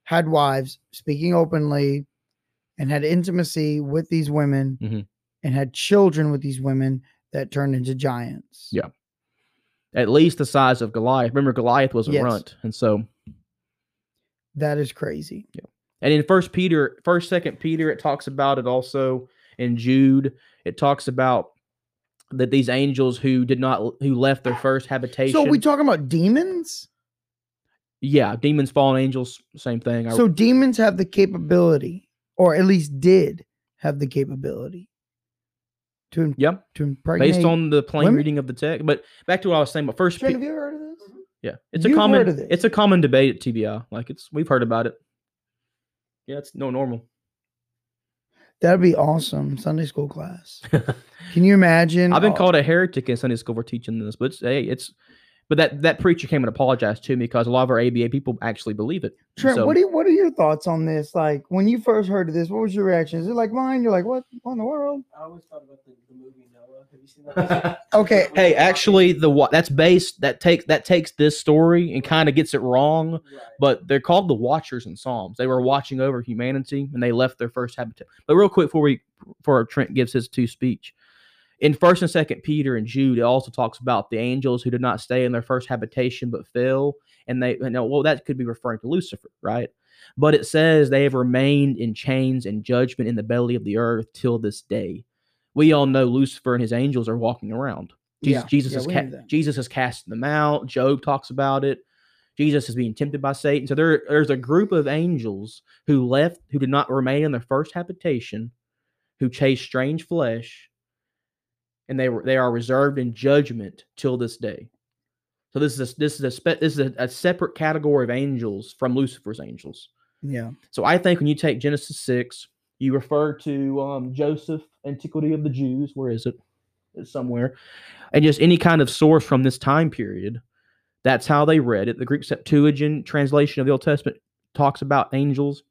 [SPEAKER 1] had wives speaking openly and had intimacy with these women
[SPEAKER 2] Mhm.
[SPEAKER 1] and had children with these women that turned into giants.
[SPEAKER 2] Yeah. at least the size of Goliath. Remember, Goliath was a
[SPEAKER 1] Yes.
[SPEAKER 2] runt, and so
[SPEAKER 1] That is crazy. Yeah.
[SPEAKER 2] And in First Peter, First Second Peter, it talks about it also. In Jude, it talks about that these angels who did not who left their first habitation.
[SPEAKER 1] So we talking about demons?
[SPEAKER 2] yeah, demons, fallen angels, same thing. I-
[SPEAKER 1] So demons have the capability, or at least did have the capability to im-
[SPEAKER 2] yeah,
[SPEAKER 1] to impregnate.
[SPEAKER 2] based on the plain
[SPEAKER 1] women?
[SPEAKER 2] reading of the text. But back to what I was saying. But First,
[SPEAKER 1] Trent,
[SPEAKER 2] Pe-
[SPEAKER 1] have you heard of this? Mm-hmm.
[SPEAKER 2] yeah, it's
[SPEAKER 1] You've
[SPEAKER 2] a common
[SPEAKER 1] heard of this.
[SPEAKER 2] it's a common debate at TBI. Like it's we've heard about it. Yeah, it's no normal.
[SPEAKER 1] That'd be awesome. Sunday school class. Can you imagine?
[SPEAKER 2] I've been
[SPEAKER 1] Oh,
[SPEAKER 2] called a heretic in Sunday school for teaching this, but it's, hey, it's but that that preacher came and apologized to me because a lot of our ABA people actually believe it.
[SPEAKER 1] Trent,
[SPEAKER 2] so-
[SPEAKER 1] what do you, what are your thoughts on this? Like when you first heard of this, what was your reaction? Is it like mine? You're like, what, what in the world?
[SPEAKER 3] I always thought about the, the movie Noah. Have you seen that?
[SPEAKER 1] Okay.
[SPEAKER 2] hey, actually, the wa- that's based that takes that takes this story and kind of gets it wrong.
[SPEAKER 3] Right.
[SPEAKER 2] But they're called the Watchers in Psalms. They were watching over humanity and they left their first habitat. But real quick, before we before Trent gives his two speech, in First and Second Peter and Jude, it also talks about the angels who did not stay in their first habitation but fell, and they you know well that could be referring to Lucifer, right? But it says they have remained in chains and judgment in the belly of the earth till this day. We all know Lucifer and his angels are walking around. Jesus,
[SPEAKER 1] Yeah,
[SPEAKER 2] Jesus,
[SPEAKER 1] yeah,
[SPEAKER 2] has ca- Jesus them out. Job talks about it. Jesus is being tempted by Satan. So there, there's a group of angels who left, who did not remain in their first habitation, who chased strange flesh, and they were they are reserved in judgment till this day. So this is a, this is a spe- this is a, a separate category of angels from Lucifer's angels.
[SPEAKER 1] Yeah.
[SPEAKER 2] So I think when you take Genesis six, you refer to um, Joseph, Antiquity of the Jews. Where is it? It's somewhere, and just any kind of source from this time period. That's how they read it. The Greek Septuagint translation of the Old Testament talks about angels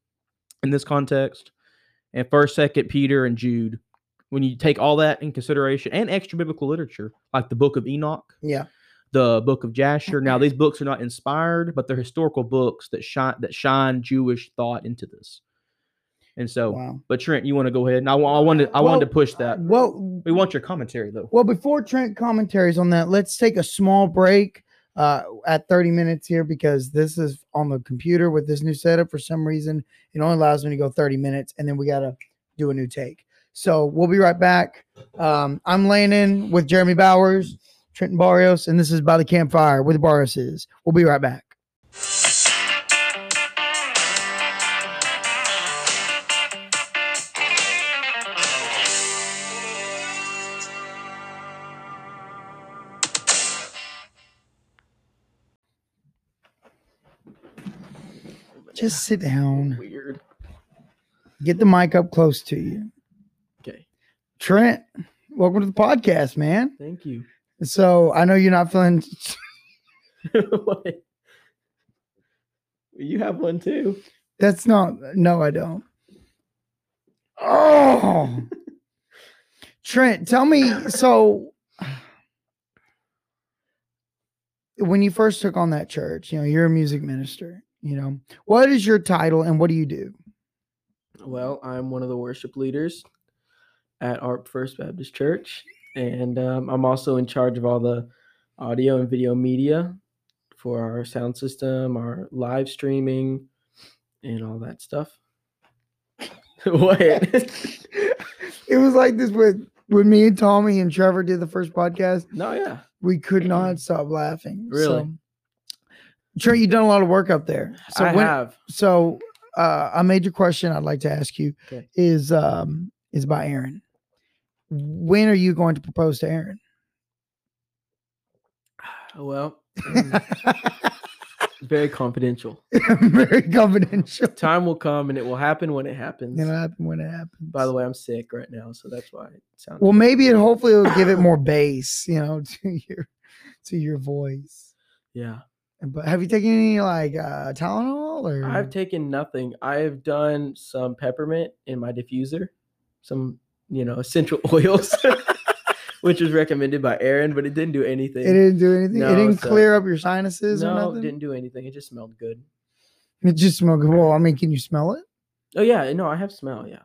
[SPEAKER 2] in this context, and First, Second Peter, and Jude. When you take all that in consideration, and extra biblical literature like the Book of Enoch,
[SPEAKER 1] Yeah.
[SPEAKER 2] the Book of Jasher. Now these books are not inspired, but they're historical books that shine that shine Jewish thought into this. And so,
[SPEAKER 1] Wow.
[SPEAKER 2] but Trent, you want to go ahead? And I, I wanted I wanted to push that.
[SPEAKER 1] Well,
[SPEAKER 2] We want your commentary though.
[SPEAKER 1] Well, before Trent commentaries on that, let's take a small break uh, at 30 minutes here because this is on the computer with this new setup. For some reason, it only allows me to go 30 minutes and then we got to do a new take. So we'll be right back. Um, I'm Landon with Jeremy Bowers, Trenton Barrios, and this is By the Campfire with the Barrioses. We'll be right back. Just sit down,
[SPEAKER 3] Weird.
[SPEAKER 1] get the mic up close to you. Trent, welcome to the podcast, man.
[SPEAKER 3] Thank you.
[SPEAKER 1] So I know you're not feeling?
[SPEAKER 3] You have one too.
[SPEAKER 1] That's not. No, I don't. Oh, Trent, tell me. So, when you first took on that church, you know, you're a music minister. You know, what is your title and what do you do?
[SPEAKER 3] Well, I'm one of the worship leaders at ARP First Baptist Church, and um, I'm also in charge of all the audio and video media for our sound system, our live streaming, and all that stuff. what?
[SPEAKER 1] it was like this with when me and Tommy and Trevor did the first podcast.
[SPEAKER 3] no, yeah.
[SPEAKER 1] We could not stop laughing.
[SPEAKER 3] Really?
[SPEAKER 1] So, Trent, you've done a lot of work up there. So
[SPEAKER 3] I
[SPEAKER 1] when,
[SPEAKER 3] have.
[SPEAKER 1] so uh, a major question I'd like to ask you
[SPEAKER 3] Okay.
[SPEAKER 1] is um is by Aaron. When are you going to propose to Aaron?
[SPEAKER 3] Well, um, very confidential.
[SPEAKER 1] Very confidential.
[SPEAKER 3] Time will come, and it will happen when it happens.
[SPEAKER 1] It'll happen when it happens.
[SPEAKER 3] By the way, I'm sick right now, so that's why it sounds.
[SPEAKER 1] well, maybe it hopefully it will give it more bass, you know, to your to your voice.
[SPEAKER 3] yeah.
[SPEAKER 1] But have you taken any like uh Tylenol or
[SPEAKER 3] I've taken nothing. I've done some peppermint in my diffuser, some you know essential oils, which was recommended by Aaron, but it didn't do anything.
[SPEAKER 1] it didn't do anything.
[SPEAKER 3] No,
[SPEAKER 1] it didn't
[SPEAKER 3] so-
[SPEAKER 1] clear up your sinuses or
[SPEAKER 3] no,
[SPEAKER 1] nothing.
[SPEAKER 3] it didn't do anything. It just smelled good.
[SPEAKER 1] It just smelled good. Well, I mean, can you smell it?
[SPEAKER 3] Oh yeah, no, I have smell, yeah,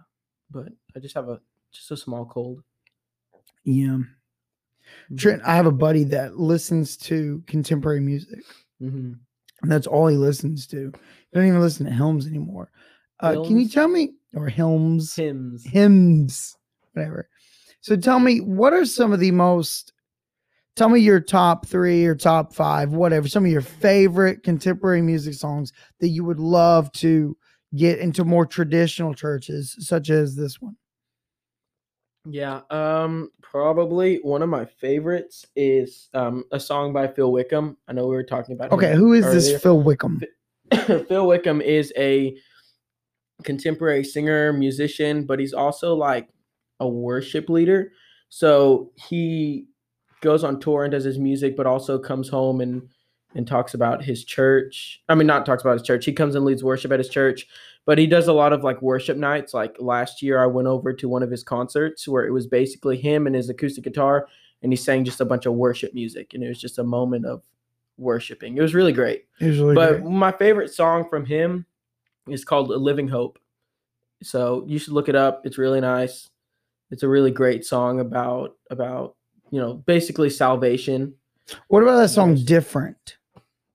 [SPEAKER 3] but I just have a just a small cold.
[SPEAKER 1] Yeah. Trent, I have a buddy that listens to contemporary music.
[SPEAKER 3] hmm
[SPEAKER 1] And that's all he listens to. He don't even listen to Helms anymore. Uh, can you tell me or Helms?
[SPEAKER 3] Hymns.
[SPEAKER 1] hymns, whatever? So tell me, what are some of the most? Tell me your top three or top five, whatever. Some of your favorite contemporary music songs that you would love to get into more traditional churches, such as this one.
[SPEAKER 3] Yeah, um, probably one of my favorites is um a song by Phil Wickham. I know we were talking about. him
[SPEAKER 1] Okay, who is this. Phil Wickham?
[SPEAKER 3] Phil Wickham is a contemporary singer, musician, but he's also like a worship leader. So he goes on tour and does his music, but also comes home and and talks about his church. I mean, not talks about his church. He comes and leads worship at his church, but he does a lot of like worship nights. Like last year, I went over to one of his concerts where it was basically him and his acoustic guitar, and he sang just a bunch of worship music, and it was just a moment of worshiping. It was really great.
[SPEAKER 1] Usually,
[SPEAKER 3] But my favorite song from him is called "A Living Hope." So you should look it up. It's really nice. It's a really great song about about you know basically salvation.
[SPEAKER 1] what about that song "Different"?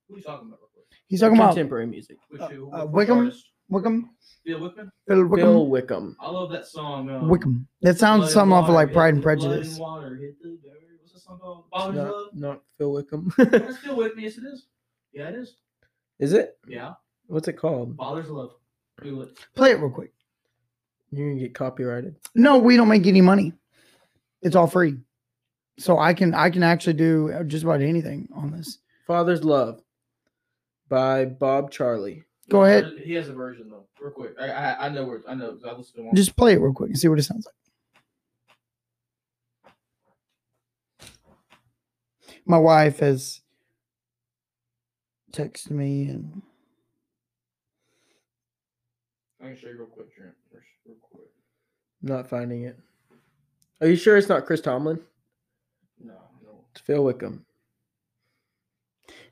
[SPEAKER 2] Who are you talking about?
[SPEAKER 1] He's talking about
[SPEAKER 3] contemporary music.
[SPEAKER 2] Which
[SPEAKER 1] Uh,
[SPEAKER 2] who?
[SPEAKER 1] uh,
[SPEAKER 2] which
[SPEAKER 1] Wickham?
[SPEAKER 2] artist?
[SPEAKER 1] Wickham.
[SPEAKER 2] Phil Wickham.
[SPEAKER 1] Phil Wickham.
[SPEAKER 3] Phil Wickham.
[SPEAKER 2] I love that song. Um,
[SPEAKER 1] Wickham. That sounds
[SPEAKER 2] Blood
[SPEAKER 1] something off of like Pride and
[SPEAKER 2] the blood
[SPEAKER 1] Prejudice.
[SPEAKER 2] water, hit the dirt. What's that song called? Father's
[SPEAKER 3] Not,
[SPEAKER 2] Love.
[SPEAKER 3] not Phil Wickham.
[SPEAKER 2] That's Phil Wickham. Yes, it is. Yeah, it is.
[SPEAKER 3] is it?
[SPEAKER 2] Yeah.
[SPEAKER 3] What's it called?
[SPEAKER 2] Father's Love. Google it.
[SPEAKER 1] Play it real quick.
[SPEAKER 3] You're gonna get copyrighted.
[SPEAKER 1] No, we don't make any money. It's all free. So I can I can actually do uh, just about anything on this.
[SPEAKER 3] Father's Love by Bob Charlie.
[SPEAKER 1] Go ahead,
[SPEAKER 2] He has a version though, real quick. I I, I know where I know. I listened to one.
[SPEAKER 1] just play it real quick and see what it sounds like. My wife has texted me and
[SPEAKER 2] I can show you real quick, Trent. Real real.
[SPEAKER 3] Not finding it. Are you sure it's not Chris Tomlin?
[SPEAKER 2] No, no.
[SPEAKER 3] It's Phil Wickham.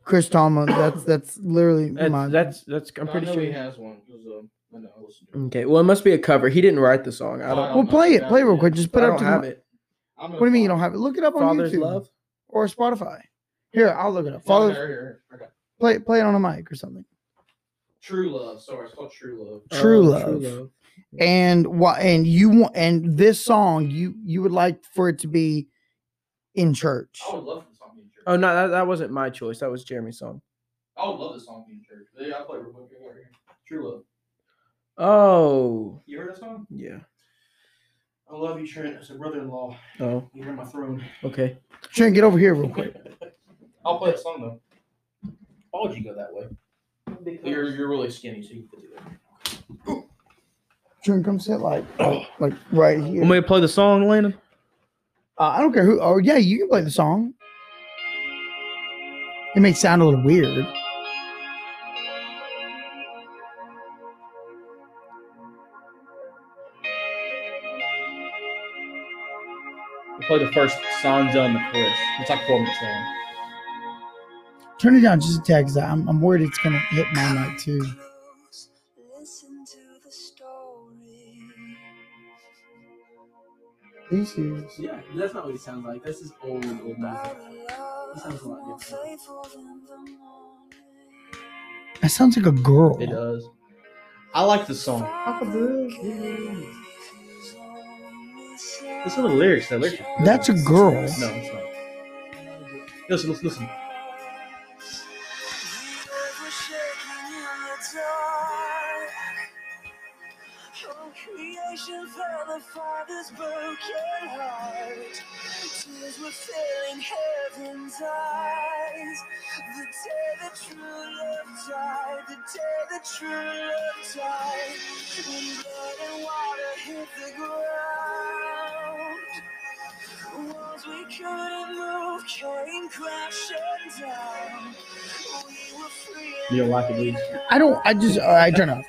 [SPEAKER 1] Chris Tomlin. That's that's literally
[SPEAKER 3] That's
[SPEAKER 1] my
[SPEAKER 3] that's, that's I'm
[SPEAKER 2] No,
[SPEAKER 3] pretty
[SPEAKER 2] I know
[SPEAKER 3] sure
[SPEAKER 2] he has one. um, I know. I listened to it.
[SPEAKER 3] Okay, well it must be a cover. He didn't write the song. I don't.
[SPEAKER 2] don't
[SPEAKER 1] Well, play it. Play real quick. Just put
[SPEAKER 3] I
[SPEAKER 1] it
[SPEAKER 3] don't
[SPEAKER 1] up to
[SPEAKER 3] have
[SPEAKER 1] the,
[SPEAKER 3] it.
[SPEAKER 2] I'm
[SPEAKER 1] What do you mean you don't have it? Look it up on
[SPEAKER 3] Father's
[SPEAKER 1] YouTube
[SPEAKER 3] Love.
[SPEAKER 1] or Spotify. Here, I'll look it up. Father,
[SPEAKER 2] here, here, here. Okay.
[SPEAKER 1] play play it on a mic or something.
[SPEAKER 2] True love. Sorry, it's called True Love.
[SPEAKER 1] True
[SPEAKER 3] Oh,
[SPEAKER 1] Love. And what? And you want? And this song, you you would like for it to be in church.
[SPEAKER 2] I would love this song being in church.
[SPEAKER 3] Oh no, that, that wasn't my choice. That was Jeremy's song.
[SPEAKER 2] I would love this song being in church. Yeah, I'll play it real quick. Right here. True Love.
[SPEAKER 3] Oh
[SPEAKER 2] You heard that song?
[SPEAKER 3] yeah.
[SPEAKER 2] I love you, Trent. It's a brother-in-law.
[SPEAKER 3] Oh
[SPEAKER 2] You're in my throne.
[SPEAKER 3] okay.
[SPEAKER 1] Trent, get over here real quick.
[SPEAKER 2] I'll play the song though. Why would you go that way? You're you're really skinny, so you can do that.
[SPEAKER 1] Trent, come sit like like right here.
[SPEAKER 3] Want me to play the song, Landon?
[SPEAKER 1] Uh, I don't care who. Oh yeah, you can play the song. It may sound a little weird.
[SPEAKER 2] Play the first stanza and the chorus. It's like four minutes long.
[SPEAKER 1] Turn it down just a tad, cause I'm, I'm worried it's gonna hit my mic too. Are you serious?
[SPEAKER 2] Yeah, that's not what he sounds like. This is old, old
[SPEAKER 4] About a love
[SPEAKER 2] sounds a lot different.
[SPEAKER 4] faithful than the morning.
[SPEAKER 1] That sounds like a girl.
[SPEAKER 2] It does. I like this song. Listen to the lyrics. The lyrics. are.
[SPEAKER 1] That's a girl.
[SPEAKER 2] No, it's not. Listen, listen, listen.
[SPEAKER 4] Creation felt the Father's broken heart. Tears were filling heaven's eyes. The day the true love died, the day the true love died. When blood and water hit the ground. Walls we couldn't move came crashing down. We were free.
[SPEAKER 2] You don't like it.
[SPEAKER 1] I don't. I just. All right, turn off.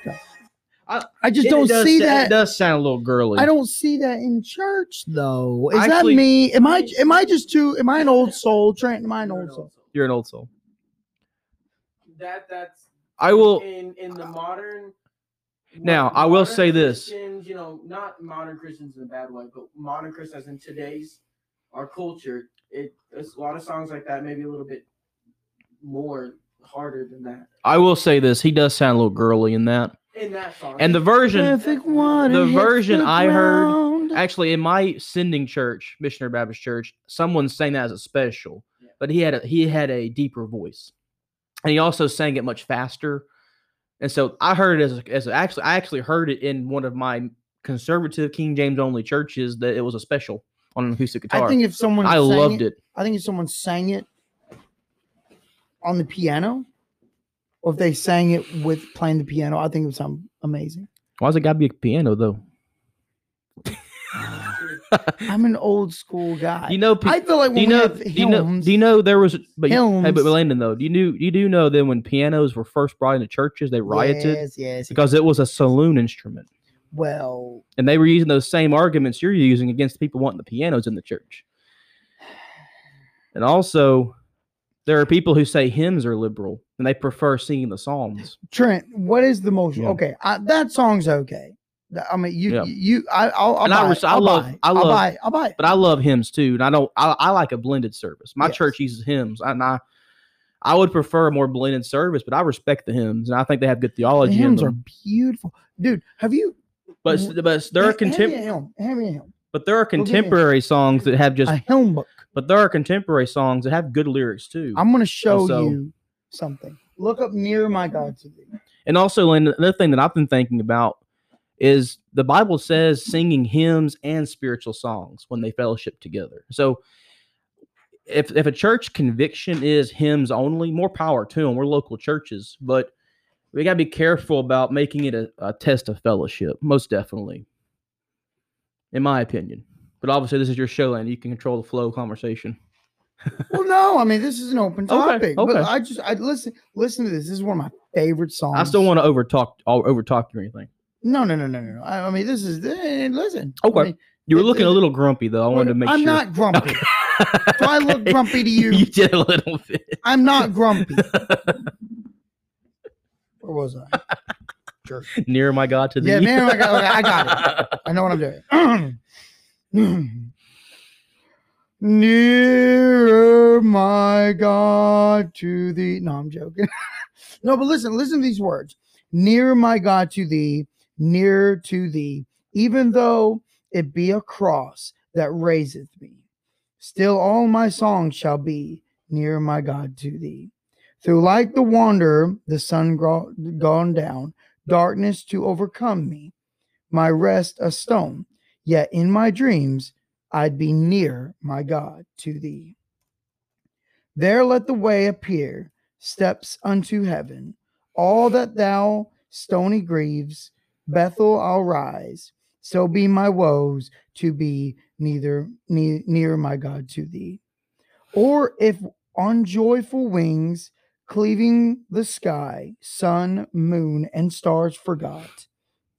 [SPEAKER 1] Go.
[SPEAKER 2] I-
[SPEAKER 1] I just don't
[SPEAKER 2] does
[SPEAKER 1] see that.
[SPEAKER 2] It does sound a little girly.
[SPEAKER 1] I don't see that in church though. Is
[SPEAKER 2] Actually-
[SPEAKER 1] that me? Am I? Am I just too? Am I an old soul? Trent, am I an old soul?
[SPEAKER 2] You're an old soul.
[SPEAKER 3] That that's
[SPEAKER 2] I will.
[SPEAKER 3] in in the modern.
[SPEAKER 2] Now, I will say this.
[SPEAKER 3] Christians, you know, not modern Christians in a bad way, but modern Christians in today's our culture. It it's a lot of songs like that, maybe a little bit more harder than that.
[SPEAKER 2] I will say this. He does sound a little girly in that.
[SPEAKER 3] In that song,
[SPEAKER 2] And the version, the version
[SPEAKER 1] the
[SPEAKER 2] I heard- actually, in my sending church, Missionary Baptist Church, someone sang that as a special,
[SPEAKER 3] Yeah.
[SPEAKER 2] but he had a he had a deeper voice, and he also sang it much faster. And so I heard it as a, as actually I actually heard it in one of my conservative King James only churches that it was a special on an acoustic guitar.
[SPEAKER 1] I think if someone
[SPEAKER 2] I
[SPEAKER 1] sang
[SPEAKER 2] loved it.
[SPEAKER 1] I think if someone sang it on the piano, or if they sang it with playing the piano, I think it would sound amazing.
[SPEAKER 2] Why's it got to be a piano though?
[SPEAKER 1] I'm an old school guy.
[SPEAKER 2] you know, pe-
[SPEAKER 1] I feel like
[SPEAKER 2] do you
[SPEAKER 1] we
[SPEAKER 2] know? Do you know? Do you know there was? But you, hey, but. Landon though, do you knew? You do know that when pianos were first brought into churches, they rioted
[SPEAKER 1] Yes, yes.
[SPEAKER 2] because it was a saloon instrument,
[SPEAKER 1] well,
[SPEAKER 2] and they were using those same arguments you're using against people wanting the pianos in the church. And also, there are people who say hymns are liberal and they prefer singing the psalms.
[SPEAKER 1] Trent, what is the most
[SPEAKER 2] Yeah.
[SPEAKER 1] okay? I, that song's okay. I mean, you,
[SPEAKER 2] Yeah.
[SPEAKER 1] you, I, I'll, I'll
[SPEAKER 2] And I
[SPEAKER 1] buy
[SPEAKER 2] res-
[SPEAKER 1] it.
[SPEAKER 2] I
[SPEAKER 1] I'll
[SPEAKER 2] love-
[SPEAKER 1] buy it.
[SPEAKER 2] I
[SPEAKER 1] I'll buy it. I'll buy it.
[SPEAKER 2] But I love hymns too, and I don't. I, I like a blended service. My
[SPEAKER 1] Yes.
[SPEAKER 2] church uses hymns, and I, I would prefer a more blended service. But I respect the hymns, and I think they have good
[SPEAKER 1] The
[SPEAKER 2] theology in
[SPEAKER 1] hymns are beautiful, dude. Have you?
[SPEAKER 2] But s- but there are
[SPEAKER 1] hand- hand me a
[SPEAKER 2] contem-
[SPEAKER 1] hymn. Hand me a hymn.
[SPEAKER 2] but there are contemporary songs that have just
[SPEAKER 1] a hymn book.
[SPEAKER 2] but there are contemporary songs that have good lyrics too.
[SPEAKER 1] I'm going to show
[SPEAKER 2] so-
[SPEAKER 1] you something. Look up near my God to thee.
[SPEAKER 2] And also, Lynn, another thing that I've been thinking about is the Bible says singing hymns and spiritual songs when they fellowship together. So if if a church conviction is hymns only, more power to them. We're local churches, but we got to be careful about making it a, a test of fellowship. Most definitely, in my opinion. But obviously, this is your show, and you can control the flow of conversation.
[SPEAKER 1] Well, no, I mean this is an open topic.
[SPEAKER 2] Okay,
[SPEAKER 1] topic. But. I just I listen listen to this. This is one of my favorite songs.
[SPEAKER 2] I still want to over talk, over talk you or anything.
[SPEAKER 1] No, no, no, no, no. I, I mean this is eh, listen. I
[SPEAKER 2] Okay.
[SPEAKER 1] mean,
[SPEAKER 2] You were
[SPEAKER 1] It-
[SPEAKER 2] looking a little grumpy, though. I wanted to make sure
[SPEAKER 1] I'm
[SPEAKER 2] sure.
[SPEAKER 1] not grumpy. Do I look grumpy to you?
[SPEAKER 2] You did a little bit.
[SPEAKER 1] I'm not grumpy. Where was I? Jerk.
[SPEAKER 2] Near my God to thee
[SPEAKER 1] Yeah, I got, okay, I got it. I know what I'm doing. Nearer, my God, to thee. No, I'm joking. no, but listen, listen to these words. Near, my God, to thee, near to thee, even though it be a cross that raiseth me. Still, all my songs shall be near my God to thee. Through like the wanderer, the sun gone down, darkness to overcome me, my rest a stone. Yet in my dreams, I'd be near my God to thee. There let the way appear, steps unto heaven. All that thou stony grieves, Bethel I'll rise. So be my woes to be neither ne- near my God to thee. Or if on joyful wings, cleaving the sky, sun, moon, and stars forgot,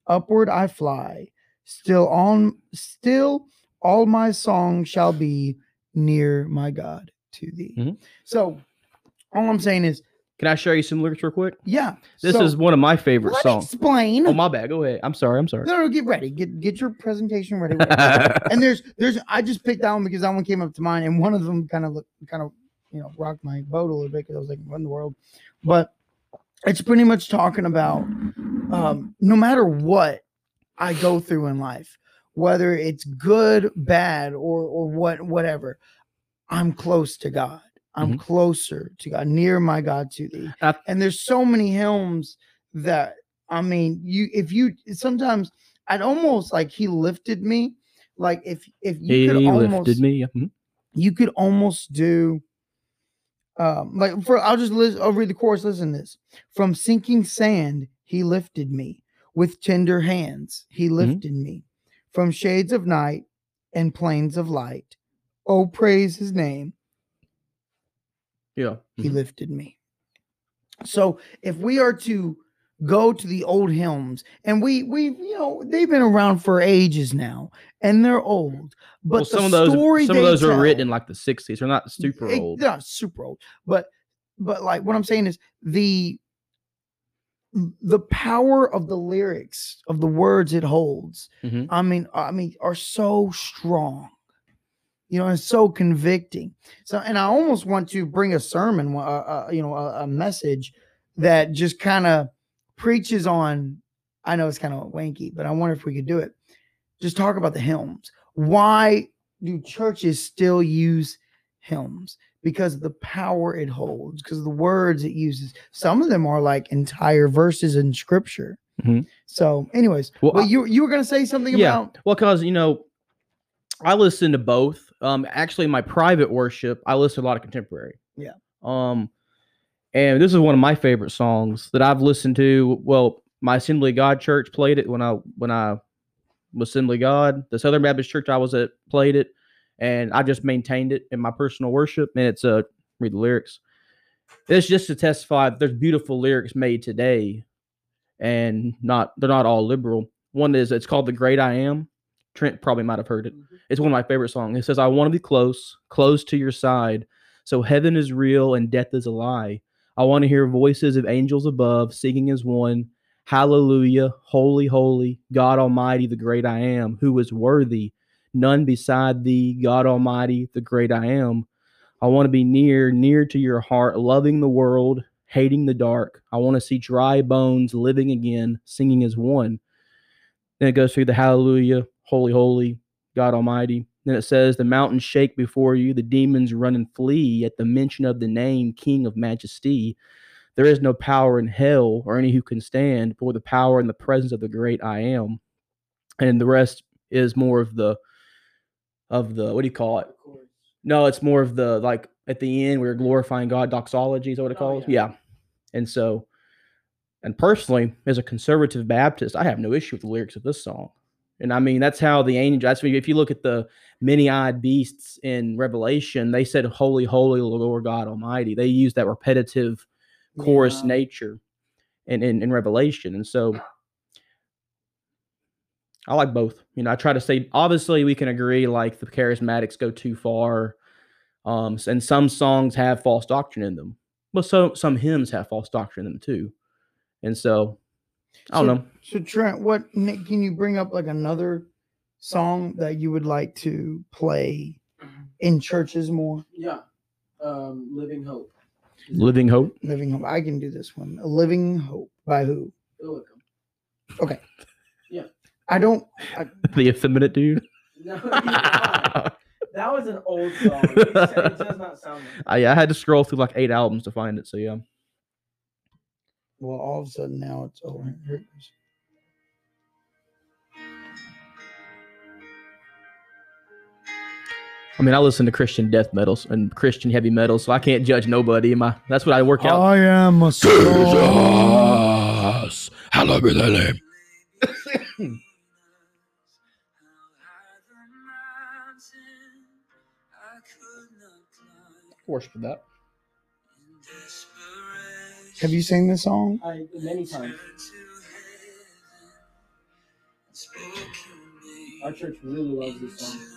[SPEAKER 1] upward I fly. Still on, still all my song shall be near my God to thee.
[SPEAKER 2] Mhm.
[SPEAKER 1] So, all I'm saying is,
[SPEAKER 2] Can I show you some lyrics real quick?
[SPEAKER 1] yeah.
[SPEAKER 2] This
[SPEAKER 1] so
[SPEAKER 2] is one of my favorite songs.
[SPEAKER 1] explain.
[SPEAKER 2] Oh my bad. Go ahead. I'm sorry. I'm sorry.
[SPEAKER 1] no, no, get ready. Get get your presentation ready. ready. and there's there's I just picked that one because that one came up to mind, and one of them kind of looked kind of you know rocked my boat a little bit because I was like, what in the world? But it's pretty much talking about um, no matter what I go through in life, whether it's good, bad, or or what whatever, I'm close to God. I'm closer to God, near my God to thee.
[SPEAKER 2] I-
[SPEAKER 1] and there's so many hymns that I mean, you if you sometimes I'd almost like he lifted me. Like if if you could almost
[SPEAKER 2] lifted me. Mhm.
[SPEAKER 1] you could almost do um like for I'll just list I'll read the chorus, listen to this. From sinking sand, he lifted me. With tender hands, he lifted me. From shades of night and plains of light. Oh, praise his name
[SPEAKER 2] Yeah.
[SPEAKER 1] he
[SPEAKER 2] Mhm.
[SPEAKER 1] lifted me. So if we are to go to the old hymns, and we we you know they've been around for ages now, and they're old, but
[SPEAKER 2] well,
[SPEAKER 1] the
[SPEAKER 2] some of those,
[SPEAKER 1] story
[SPEAKER 2] some of those were written in like the '60s. They're not super
[SPEAKER 1] it-
[SPEAKER 2] old.
[SPEAKER 1] They're not super old, but but like what I'm saying is the the power of the lyrics of the words it holds.
[SPEAKER 2] Mhm.
[SPEAKER 1] I mean, I mean, are so strong. You know, and so convicting. So, and I almost want to bring a sermon, uh, uh, you know, a, a message that just kind of preaches on. I know it's kind of wanky, but I wonder if we could do it. Just talk about the hymns. Why do churches still use hymns? Because of the power it holds, because of the words it uses. Some of them are like entire verses in scripture.
[SPEAKER 2] Mhm.
[SPEAKER 1] So, anyways,
[SPEAKER 2] Well,
[SPEAKER 1] well,
[SPEAKER 2] I-
[SPEAKER 1] you you were gonna say something
[SPEAKER 2] Yeah.
[SPEAKER 1] about
[SPEAKER 2] Well, because you know, I listen to both. Um, actually, in my private worship, I listen to a lot of contemporary.
[SPEAKER 1] Yeah.
[SPEAKER 2] Um, and this is one of my favorite songs that I've listened to. Well, my Assembly God church played it when I when I was Assembly God. The Southern Baptist Church I was at played it, and I just maintained it in my personal worship. And it's uh read the lyrics. It's just to testify that there's beautiful lyrics made today, and not they're not all liberal. One is it's called "The Great I Am." Trent probably might have heard it. It's one of my favorite songs. It says, I want to be close, close to your side. So heaven is real and death is a lie. I want to hear voices of angels above singing as one. Hallelujah, holy, holy, God Almighty, the great I am, who is worthy. None beside thee, God Almighty, the great I am. I want to be near, near to your heart, loving the world, hating the dark. I want to see dry bones living again, singing as one. Then it goes through the hallelujah, holy, holy, God Almighty. Then it says, The mountains shake before you, the demons run and flee at the mention of the name King of Majesty. There is no power in hell or any who can stand for the power and the presence of the great I am. And the rest is more of the of the what do you call it? No, it's more of the like at the end we're glorifying God doxology is what it
[SPEAKER 3] Oh,
[SPEAKER 2] calls?
[SPEAKER 3] yeah.
[SPEAKER 2] yeah. And so and personally, as a conservative Baptist, I have no issue with the lyrics of this song. And I mean, that's how the angel that's if you look at the many-eyed beasts in Revelation, they said, Holy, holy Lord God Almighty. They use that repetitive chorus
[SPEAKER 1] Yeah.
[SPEAKER 2] nature in, in in Revelation. And so I like both. You know, I try to say obviously we can agree like the charismatics go too far. Um, and some songs have false doctrine in them. But so some hymns have false doctrine in them too. And so I don't
[SPEAKER 1] So-
[SPEAKER 2] know.
[SPEAKER 1] So Trent, what Nick, can you bring up like another song that you would like to play in churches more?
[SPEAKER 3] Yeah. Um, Living Hope.
[SPEAKER 2] Living Hope.
[SPEAKER 1] Living Hope. I can do this one. Living Hope by who?
[SPEAKER 3] Illicum.
[SPEAKER 1] Okay.
[SPEAKER 3] Yeah.
[SPEAKER 1] I don't. I,
[SPEAKER 2] the effeminate dude.
[SPEAKER 3] No, you're that was an old song. It it does not sound like
[SPEAKER 2] I, I had to scroll through like eight albums to find it. So yeah.
[SPEAKER 1] well, all of a sudden now it's over. Here it goes.
[SPEAKER 2] I mean, I listen to Christian death metals and Christian heavy metal, so I can't judge nobody. Am I? That's what I work out.
[SPEAKER 1] I am a soul.
[SPEAKER 2] hallowed be thy name. Worship that.
[SPEAKER 1] Have you sang this song?
[SPEAKER 3] I many times. Our church really loves this song.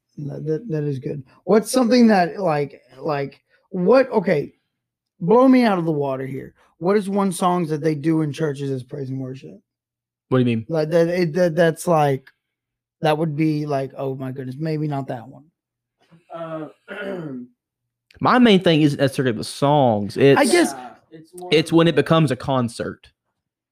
[SPEAKER 1] That, that, that is good. What's something that like like what? Okay, blow me out of the water here. What is one songs that they do in churches as praise and worship?
[SPEAKER 2] What do you mean?
[SPEAKER 1] Like that, it, that that's like that would be like oh my goodness, maybe not that one.
[SPEAKER 3] Uh,
[SPEAKER 2] My main thing isn't necessarily the songs. It's
[SPEAKER 1] I guess-
[SPEAKER 3] it's
[SPEAKER 2] it's when it becomes a concert.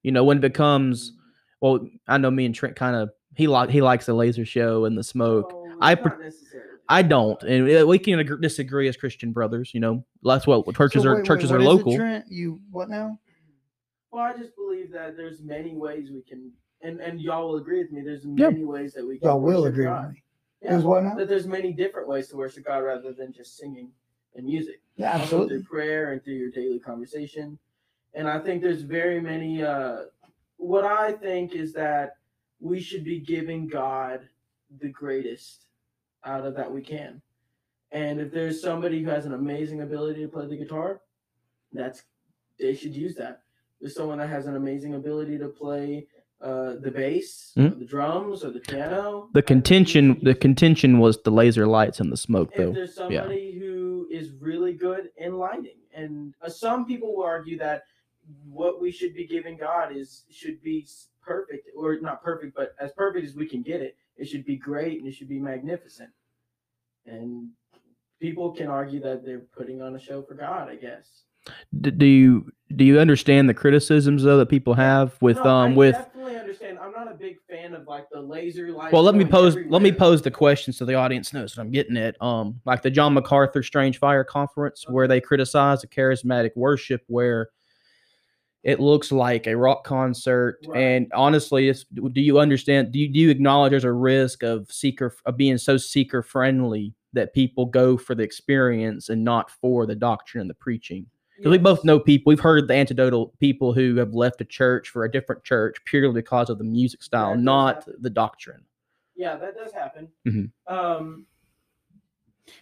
[SPEAKER 2] You know, when it becomes well, I know me and Trent kind of he like he likes the laser show and the smoke. I
[SPEAKER 3] not necessarily.
[SPEAKER 2] I don't, and uh, we can agree, disagree as Christian brothers. You know, that's what churches
[SPEAKER 1] So
[SPEAKER 2] are.
[SPEAKER 1] wait, wait,
[SPEAKER 2] churches
[SPEAKER 1] what
[SPEAKER 2] are
[SPEAKER 1] is it,
[SPEAKER 2] local.
[SPEAKER 1] Trent? You what now?
[SPEAKER 3] Well, I just believe that there's many ways we can, and and y'all will agree with me. There's
[SPEAKER 2] Yeah.
[SPEAKER 3] many ways that we can.
[SPEAKER 1] Y'all will agree
[SPEAKER 3] God.
[SPEAKER 1] with me.
[SPEAKER 3] Yeah,
[SPEAKER 1] There's what now?
[SPEAKER 3] that there's many different ways to worship God rather than just singing and music.
[SPEAKER 1] Yeah,
[SPEAKER 3] Also
[SPEAKER 1] absolutely.
[SPEAKER 3] through prayer and through your daily conversation. And I think there's very many. Uh, what I think is that we should be giving God the greatest out of that we can. And if there's somebody who has an amazing ability to play the guitar, that's they should use that. There's someone that has an amazing ability to play uh, the bass,
[SPEAKER 2] Mhm.
[SPEAKER 3] the drums, or the piano.
[SPEAKER 2] The
[SPEAKER 3] I think they
[SPEAKER 2] contention, the contention was the laser lights and the smoke,
[SPEAKER 3] if
[SPEAKER 2] though.
[SPEAKER 3] there's somebody who is really good in lighting and uh, some people will argue that what we should be giving god is should be perfect or not perfect but as perfect as we can get it it should be great and it should be magnificent and people can argue that they're putting on a show for god i guess
[SPEAKER 2] do you do you understand the criticisms though that people have with
[SPEAKER 3] No,
[SPEAKER 2] um
[SPEAKER 3] I
[SPEAKER 2] with?
[SPEAKER 3] definitely understand i'm not a big fan of like the laser light.
[SPEAKER 2] Well, let me pose let me pose the question so the audience knows what I'm getting at. Um, like the John MacArthur Strange Fire Conference, where they criticize the charismatic worship, where it looks like a rock concert.
[SPEAKER 3] Right.
[SPEAKER 2] And honestly, it's, do you understand? Do you, do you acknowledge there's a risk of seeker of being so seeker friendly that people go for the experience and not for the doctrine and the preaching? Because we both know people. We've heard the antidotal people who have left a church for a different church purely because of the music style,
[SPEAKER 3] That
[SPEAKER 2] not
[SPEAKER 3] happen.
[SPEAKER 2] the doctrine.
[SPEAKER 3] yeah that does happen
[SPEAKER 2] Mhm.
[SPEAKER 3] um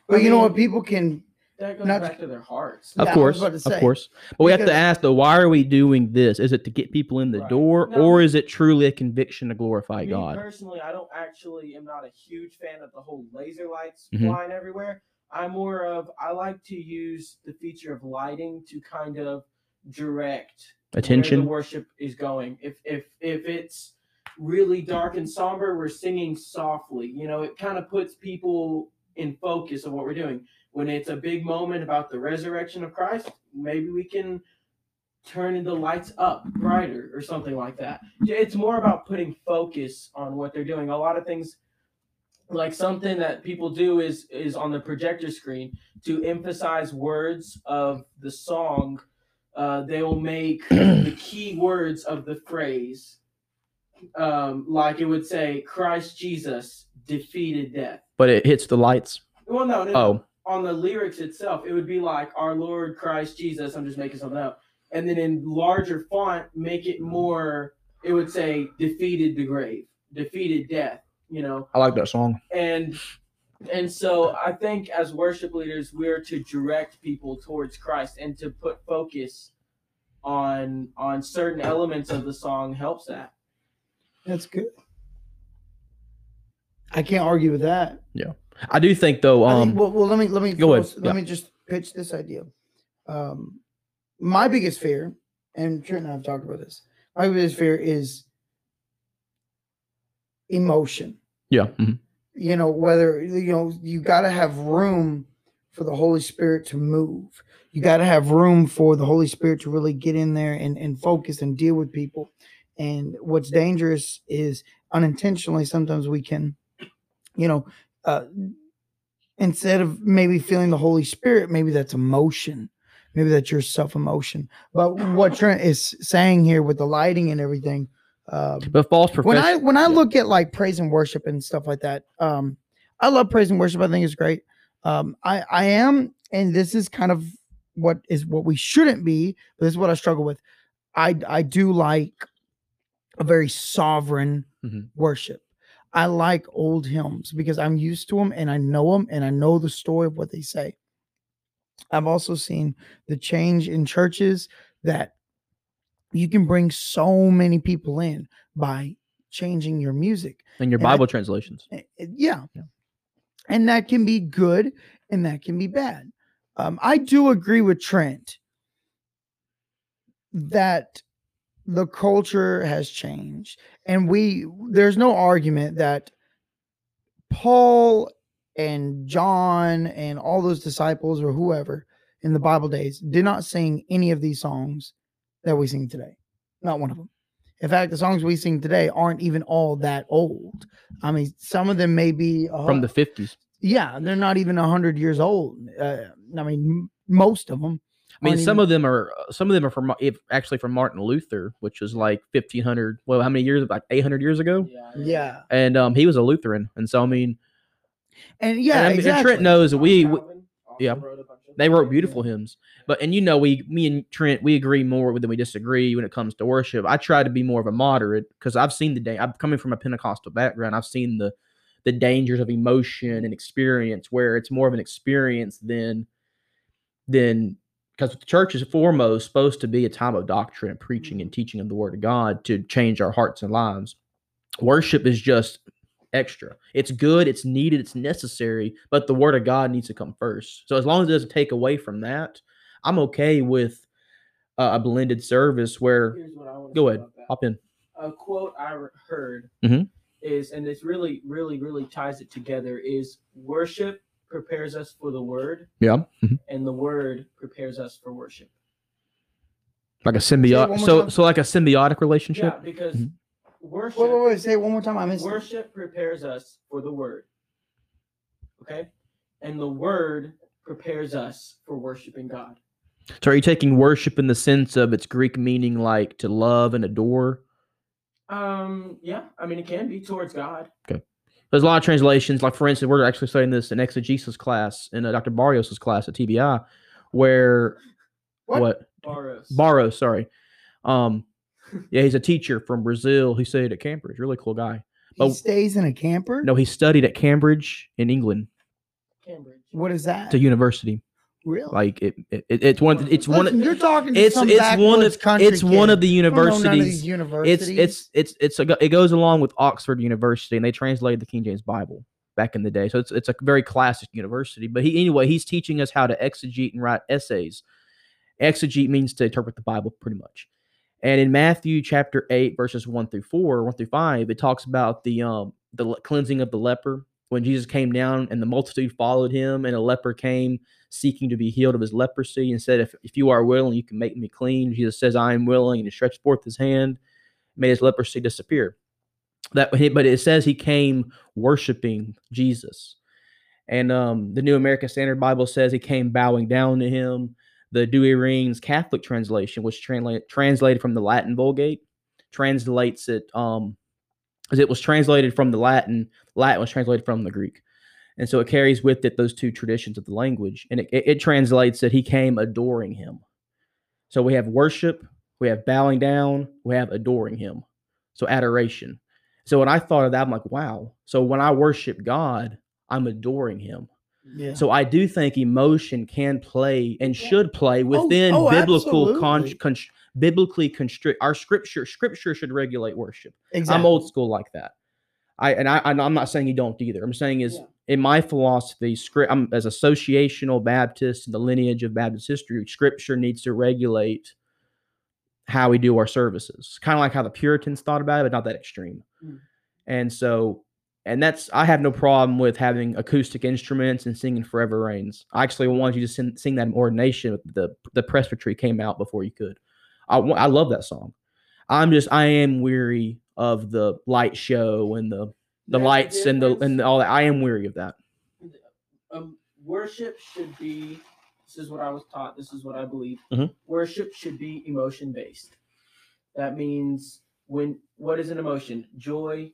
[SPEAKER 1] But
[SPEAKER 3] I
[SPEAKER 1] you know what? People can.
[SPEAKER 3] That goes
[SPEAKER 1] Not-
[SPEAKER 3] back to their hearts.
[SPEAKER 2] Of
[SPEAKER 1] Yeah, I was
[SPEAKER 2] course,
[SPEAKER 1] about to
[SPEAKER 2] of
[SPEAKER 1] say,
[SPEAKER 2] course. But we have to
[SPEAKER 1] because-
[SPEAKER 2] ask though, why are we doing this? Is it to get people in the
[SPEAKER 3] Right.
[SPEAKER 2] door,
[SPEAKER 3] No.
[SPEAKER 2] or is it truly a conviction to glorify
[SPEAKER 3] Me
[SPEAKER 2] God?
[SPEAKER 3] personally, I don't actually am not a huge fan of the whole laser lights
[SPEAKER 2] Mhm.
[SPEAKER 3] flying everywhere. I'm more of I like to use the feature of lighting to kind of direct where
[SPEAKER 2] Attention.
[SPEAKER 3] the worship is going. If if if it's really dark and somber, we're singing softly. You know, it kind of puts people in focus of what we're doing. When it's a big moment about the resurrection of Christ, maybe we can turn the lights up brighter or something like that. It's more about putting focus on what they're doing. A lot of things like something that people do is is on the projector screen to emphasize words of the song uh, they will make the key words of the phrase um, like it would say christ jesus defeated death
[SPEAKER 2] But it hits the lights.
[SPEAKER 3] well no, no, no.
[SPEAKER 2] Oh,
[SPEAKER 3] on the lyrics itself it would be like our lord christ jesus i'm just making something up and then in larger font make it more it would say defeated the grave defeated death you know
[SPEAKER 2] I like that song.
[SPEAKER 3] and and so i think as worship leaders we're to direct people towards christ and to put focus on on certain elements of the song helps that
[SPEAKER 1] That's good. I can't argue with that.
[SPEAKER 2] I do think though. Um,
[SPEAKER 1] think, well, well, let me let me
[SPEAKER 2] go ahead,
[SPEAKER 1] throw-
[SPEAKER 2] yeah.
[SPEAKER 1] Let me just pitch this idea. Um, my biggest fear, and Trent and I have talked about this. My biggest fear is emotion.
[SPEAKER 2] yeah. mhm.
[SPEAKER 1] You know, whether you know you got to have room for the Holy Spirit to move. You got to have room for the Holy Spirit to really get in there and, and focus and deal with people. And what's dangerous is unintentionally sometimes we can, you know, uh, instead of maybe feeling the Holy Spirit, maybe that's emotion. Maybe that's your self emotion. But what Trent is saying here with the lighting and everything, uh,
[SPEAKER 2] But false profession.
[SPEAKER 1] when I when I look at like praise and worship and stuff like that, um, I love praise and worship. I think it's great. Um, I I am, and this is kind of what is what we shouldn't be. But this is what I struggle with. I I do like a very sovereign
[SPEAKER 2] Mhm.
[SPEAKER 1] worship. I like old hymns because I'm used to them and I know them and I know the story of what they say. I've also seen the change in churches that you can bring so many people in by changing your music.
[SPEAKER 2] and your
[SPEAKER 1] and I-
[SPEAKER 2] Bible translations.
[SPEAKER 1] Eh, eh, Yeah.
[SPEAKER 2] Yeah.
[SPEAKER 1] And that can be good and that can be bad. Um, I do agree with Trent that the culture has changed. And we, there's no argument that Paul and John and all those disciples or whoever in the Bible days did not sing any of these songs that we sing today. Not one of them. In fact, the songs we sing today aren't even all that old. I mean, some of them may be a
[SPEAKER 2] from the 50s.
[SPEAKER 1] yeah, they're not even hundred years old. Uh, I mean, m- most of them.
[SPEAKER 2] I mean,
[SPEAKER 1] aren't
[SPEAKER 2] some
[SPEAKER 1] even-
[SPEAKER 2] of them are uh, some of them are from if actually from Martin Luther, which was like 1500. Well, how many years? Like 800 years ago.
[SPEAKER 3] yeah
[SPEAKER 1] Yeah,
[SPEAKER 2] And um, he was a Lutheran, and so I mean,
[SPEAKER 1] and yeah,
[SPEAKER 2] and, I mean, and. Trent knows that we, we yeah,
[SPEAKER 3] wrote a bunch of
[SPEAKER 2] they wrote beautiful hymns. But and you know, we me and Trent we agree more than we disagree when it comes to worship. I try to be more of a moderate because I've seen the day. I'm coming from a Pentecostal background. I've seen the the dangers of emotion and experience where it's more of an experience than than because the church is foremost supposed to be a time of doctrine and preaching and teaching of the word of God to change our hearts and lives. Worship is just extra. It's good, it's needed, it's necessary, but the word of God needs to come first. So as long as it doesn't take away from that, I'm okay with uh, a blended service where
[SPEAKER 3] Here's what I
[SPEAKER 2] go ahead, hop in.
[SPEAKER 3] a quote I heard
[SPEAKER 2] Mhm.
[SPEAKER 3] is, and this really, really, really ties it together: is worship prepares us for the word,
[SPEAKER 2] Yeah. mhm.
[SPEAKER 3] and the word prepares us for worship.
[SPEAKER 2] Like a symbiotic so
[SPEAKER 1] time.
[SPEAKER 2] so like a symbiotic relationship.
[SPEAKER 3] Yeah, because
[SPEAKER 2] Mhm.
[SPEAKER 3] worship,
[SPEAKER 1] Wait, wait, wait. Say it one more time. I missed. it.
[SPEAKER 3] worship prepares us for the word. Okay, and the word prepares us for worshiping God.
[SPEAKER 2] So are you taking worship in the sense of its Greek meaning like to love and adore?
[SPEAKER 3] Um, yeah, I mean, it can be towards God.
[SPEAKER 2] There's a lot of translations. Like for instance, we're actually studying this in exegesis class in uh, Dr. Barrios's class at TBI, where
[SPEAKER 1] What?
[SPEAKER 2] what
[SPEAKER 3] Baros.
[SPEAKER 2] Barros, sorry. Um, yeah, he's a teacher from Brazil. He studied at Cambridge. Really cool guy.
[SPEAKER 1] He
[SPEAKER 2] Oh.
[SPEAKER 1] stays in a camper.
[SPEAKER 2] No, he studied at Cambridge in England.
[SPEAKER 3] Cambridge.
[SPEAKER 1] What is that?
[SPEAKER 2] It's a university.
[SPEAKER 1] Really?
[SPEAKER 2] Like it, it, it's one. It's one.
[SPEAKER 1] Listen,
[SPEAKER 2] Of,
[SPEAKER 1] you're talking.
[SPEAKER 2] It's
[SPEAKER 1] some
[SPEAKER 2] it's one of
[SPEAKER 1] country
[SPEAKER 2] it's one of the
[SPEAKER 1] You don't know none of
[SPEAKER 2] universities. It's it's it's it's a, it goes along with Oxford University, and they translated the King James Bible back in the day. So it's it's a very classic university. But he anyway, he's teaching us how to exegete and write essays. Exegete means to interpret the Bible, pretty much. And in Matthew chapter eight, verses one through four, one through five, it talks about the um the cleansing of the leper when Jesus came down and the multitude followed him, and a leper came seeking to be healed of his leprosy and said, If, if you are willing, you can make me clean. Jesus says, I am willing, and he stretched forth his hand, made his leprosy disappear. That but it says he came worshiping Jesus. And um, the New American Standard Bible says he came bowing down to him. The Douay-Rheims Catholic translation, which translate, translated from the Latin Vulgate, translates it um, as it was translated from the Latin. Latin was translated from the Greek, and so it carries with it those two traditions of the language, and it, it, it translates that he came adoring him. So we have worship, we have bowing down, we have adoring him. So adoration. So when I thought of that, I'm like, wow. So when I worship God, I'm adoring him.
[SPEAKER 1] Yeah.
[SPEAKER 2] So I do think emotion can play and should play oh, within
[SPEAKER 1] oh,
[SPEAKER 2] biblical con, con, biblically constrict our scripture. Scripture should regulate worship.
[SPEAKER 1] exactly.
[SPEAKER 2] I'm old school like that. I and I I'm not saying you don't either. I'm saying is
[SPEAKER 3] Yeah.
[SPEAKER 2] In my philosophy, script I'm as associational Baptist in the lineage of Baptist history, scripture needs to regulate how we do our services. Kind of like how the Puritans thought about it, but not that extreme.
[SPEAKER 3] Mm.
[SPEAKER 2] And so and that's I have no problem with having acoustic instruments and singing "Forever Reigns." I actually wanted you to sing, sing that in ordination. The the presbytery came out before you could. I I love that song. I'm just I am weary of the light show and the the
[SPEAKER 3] There's
[SPEAKER 2] lights and the and all that. I am weary of that.
[SPEAKER 3] um, worship should be this is what i was taught this is what i believe
[SPEAKER 2] Mhm.
[SPEAKER 3] worship should be emotion based that means when what is an emotion joy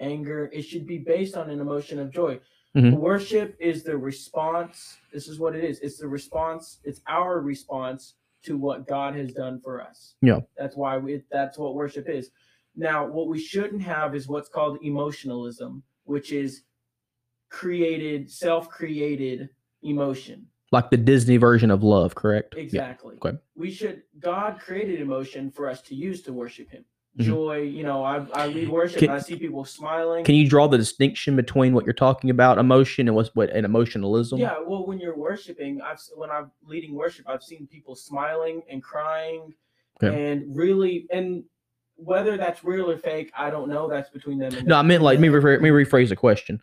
[SPEAKER 3] anger it should be based on an emotion of joy
[SPEAKER 2] Mhm.
[SPEAKER 3] worship is the response this is what it is it's the response it's our response to what god has done for us
[SPEAKER 2] Yeah.
[SPEAKER 3] that's why we that's what worship is now what we shouldn't have is what's called emotionalism which is created self-created emotion
[SPEAKER 2] Like the Disney version of love, correct? Yeah.
[SPEAKER 3] exactly
[SPEAKER 2] okay.
[SPEAKER 3] we should god created emotion for us to use to worship him
[SPEAKER 2] Mhm.
[SPEAKER 3] joy you know i, I lead worship
[SPEAKER 2] Can-
[SPEAKER 3] and i see people smiling
[SPEAKER 2] Can you draw the distinction between what you're talking about, emotion, and what's what and emotionalism?
[SPEAKER 3] yeah well when you're worshiping i've when i'm leading worship i've seen people smiling and crying
[SPEAKER 2] Okay.
[SPEAKER 3] and really and whether that's real or fake i don't know that's between them and
[SPEAKER 2] No, I meant like let me rephr- me rephrase the question.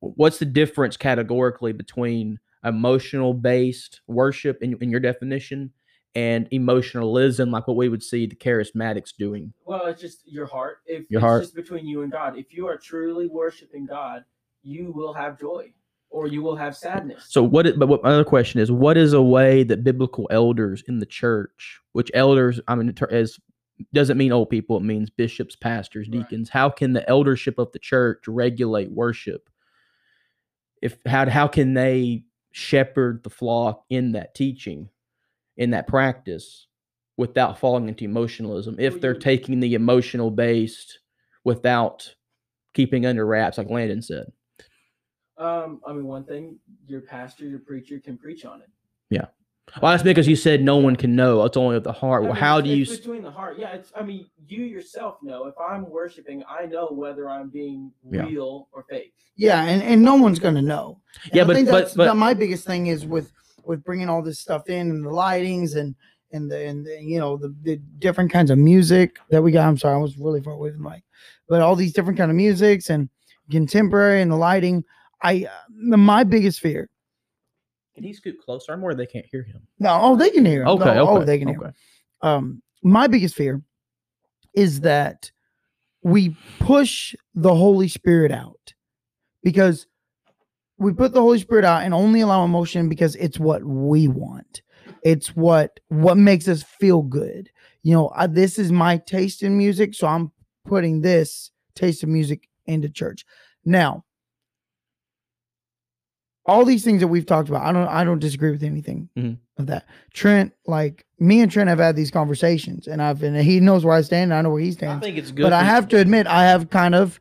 [SPEAKER 2] What's the difference categorically between emotional based worship in, in your definition and emotionalism, like what we would see the charismatics doing?
[SPEAKER 3] Well, it's just your heart. If
[SPEAKER 2] Your
[SPEAKER 3] it's
[SPEAKER 2] heart.
[SPEAKER 3] just between you and God. If you are truly worshiping God, you will have joy or you will have sadness.
[SPEAKER 2] So what? But what my other question is, what is a way that biblical elders in the church, which elders, I mean, as doesn't mean old people, it means bishops, pastors,
[SPEAKER 3] Right.
[SPEAKER 2] deacons. How can the eldership of the church regulate worship? If how how can they shepherd the flock in that teaching, in that practice, without falling into emotionalism? If they're taking the emotional based without keeping under wraps, like Landon said.
[SPEAKER 3] um, I mean, one thing, your pastor, your preacher can preach on it.
[SPEAKER 2] Well, that's because you said no one can know. It's only of the heart.
[SPEAKER 3] I
[SPEAKER 2] Well,
[SPEAKER 3] mean,
[SPEAKER 2] how
[SPEAKER 3] it's-
[SPEAKER 2] do you?
[SPEAKER 3] It's
[SPEAKER 2] s-
[SPEAKER 3] between the heart. Yeah, it's. I mean, you yourself know. If I'm worshiping, I know whether I'm being
[SPEAKER 2] Yeah.
[SPEAKER 3] real or fake.
[SPEAKER 1] Yeah, and, and no one's gonna know. And
[SPEAKER 2] Yeah,
[SPEAKER 1] I
[SPEAKER 2] but-
[SPEAKER 1] think
[SPEAKER 2] but-
[SPEAKER 1] that's
[SPEAKER 2] but-
[SPEAKER 1] that my biggest thing is with with bringing all this stuff in and the lightings and and the and the, you know the, the different kinds of music that we got. I'm sorry, I was really far away from the mic, but all these different kind of musics and contemporary and the lighting. I uh, my biggest fear.
[SPEAKER 2] Can he scoot closer? I'm worried they can't hear him.
[SPEAKER 1] No, oh, they can hear. 'em.
[SPEAKER 2] Okay,
[SPEAKER 1] No,
[SPEAKER 2] okay,
[SPEAKER 1] oh, they can hear.
[SPEAKER 2] okay.
[SPEAKER 1] um, my biggest fear is that we push the Holy Spirit out because we put the Holy Spirit out and only allow emotion because it's what we want. It's what what makes us feel good. You know, I, this is my taste in music, so I'm putting this taste of music into church. Now, all these things that we've talked about, I don't I don't disagree with anything
[SPEAKER 2] Mhm.
[SPEAKER 1] of that. Trent, like me and Trent have had these conversations, and I've and he knows where I stand. And I know where he
[SPEAKER 2] I think it's good.
[SPEAKER 1] But I have to admit, I have kind of.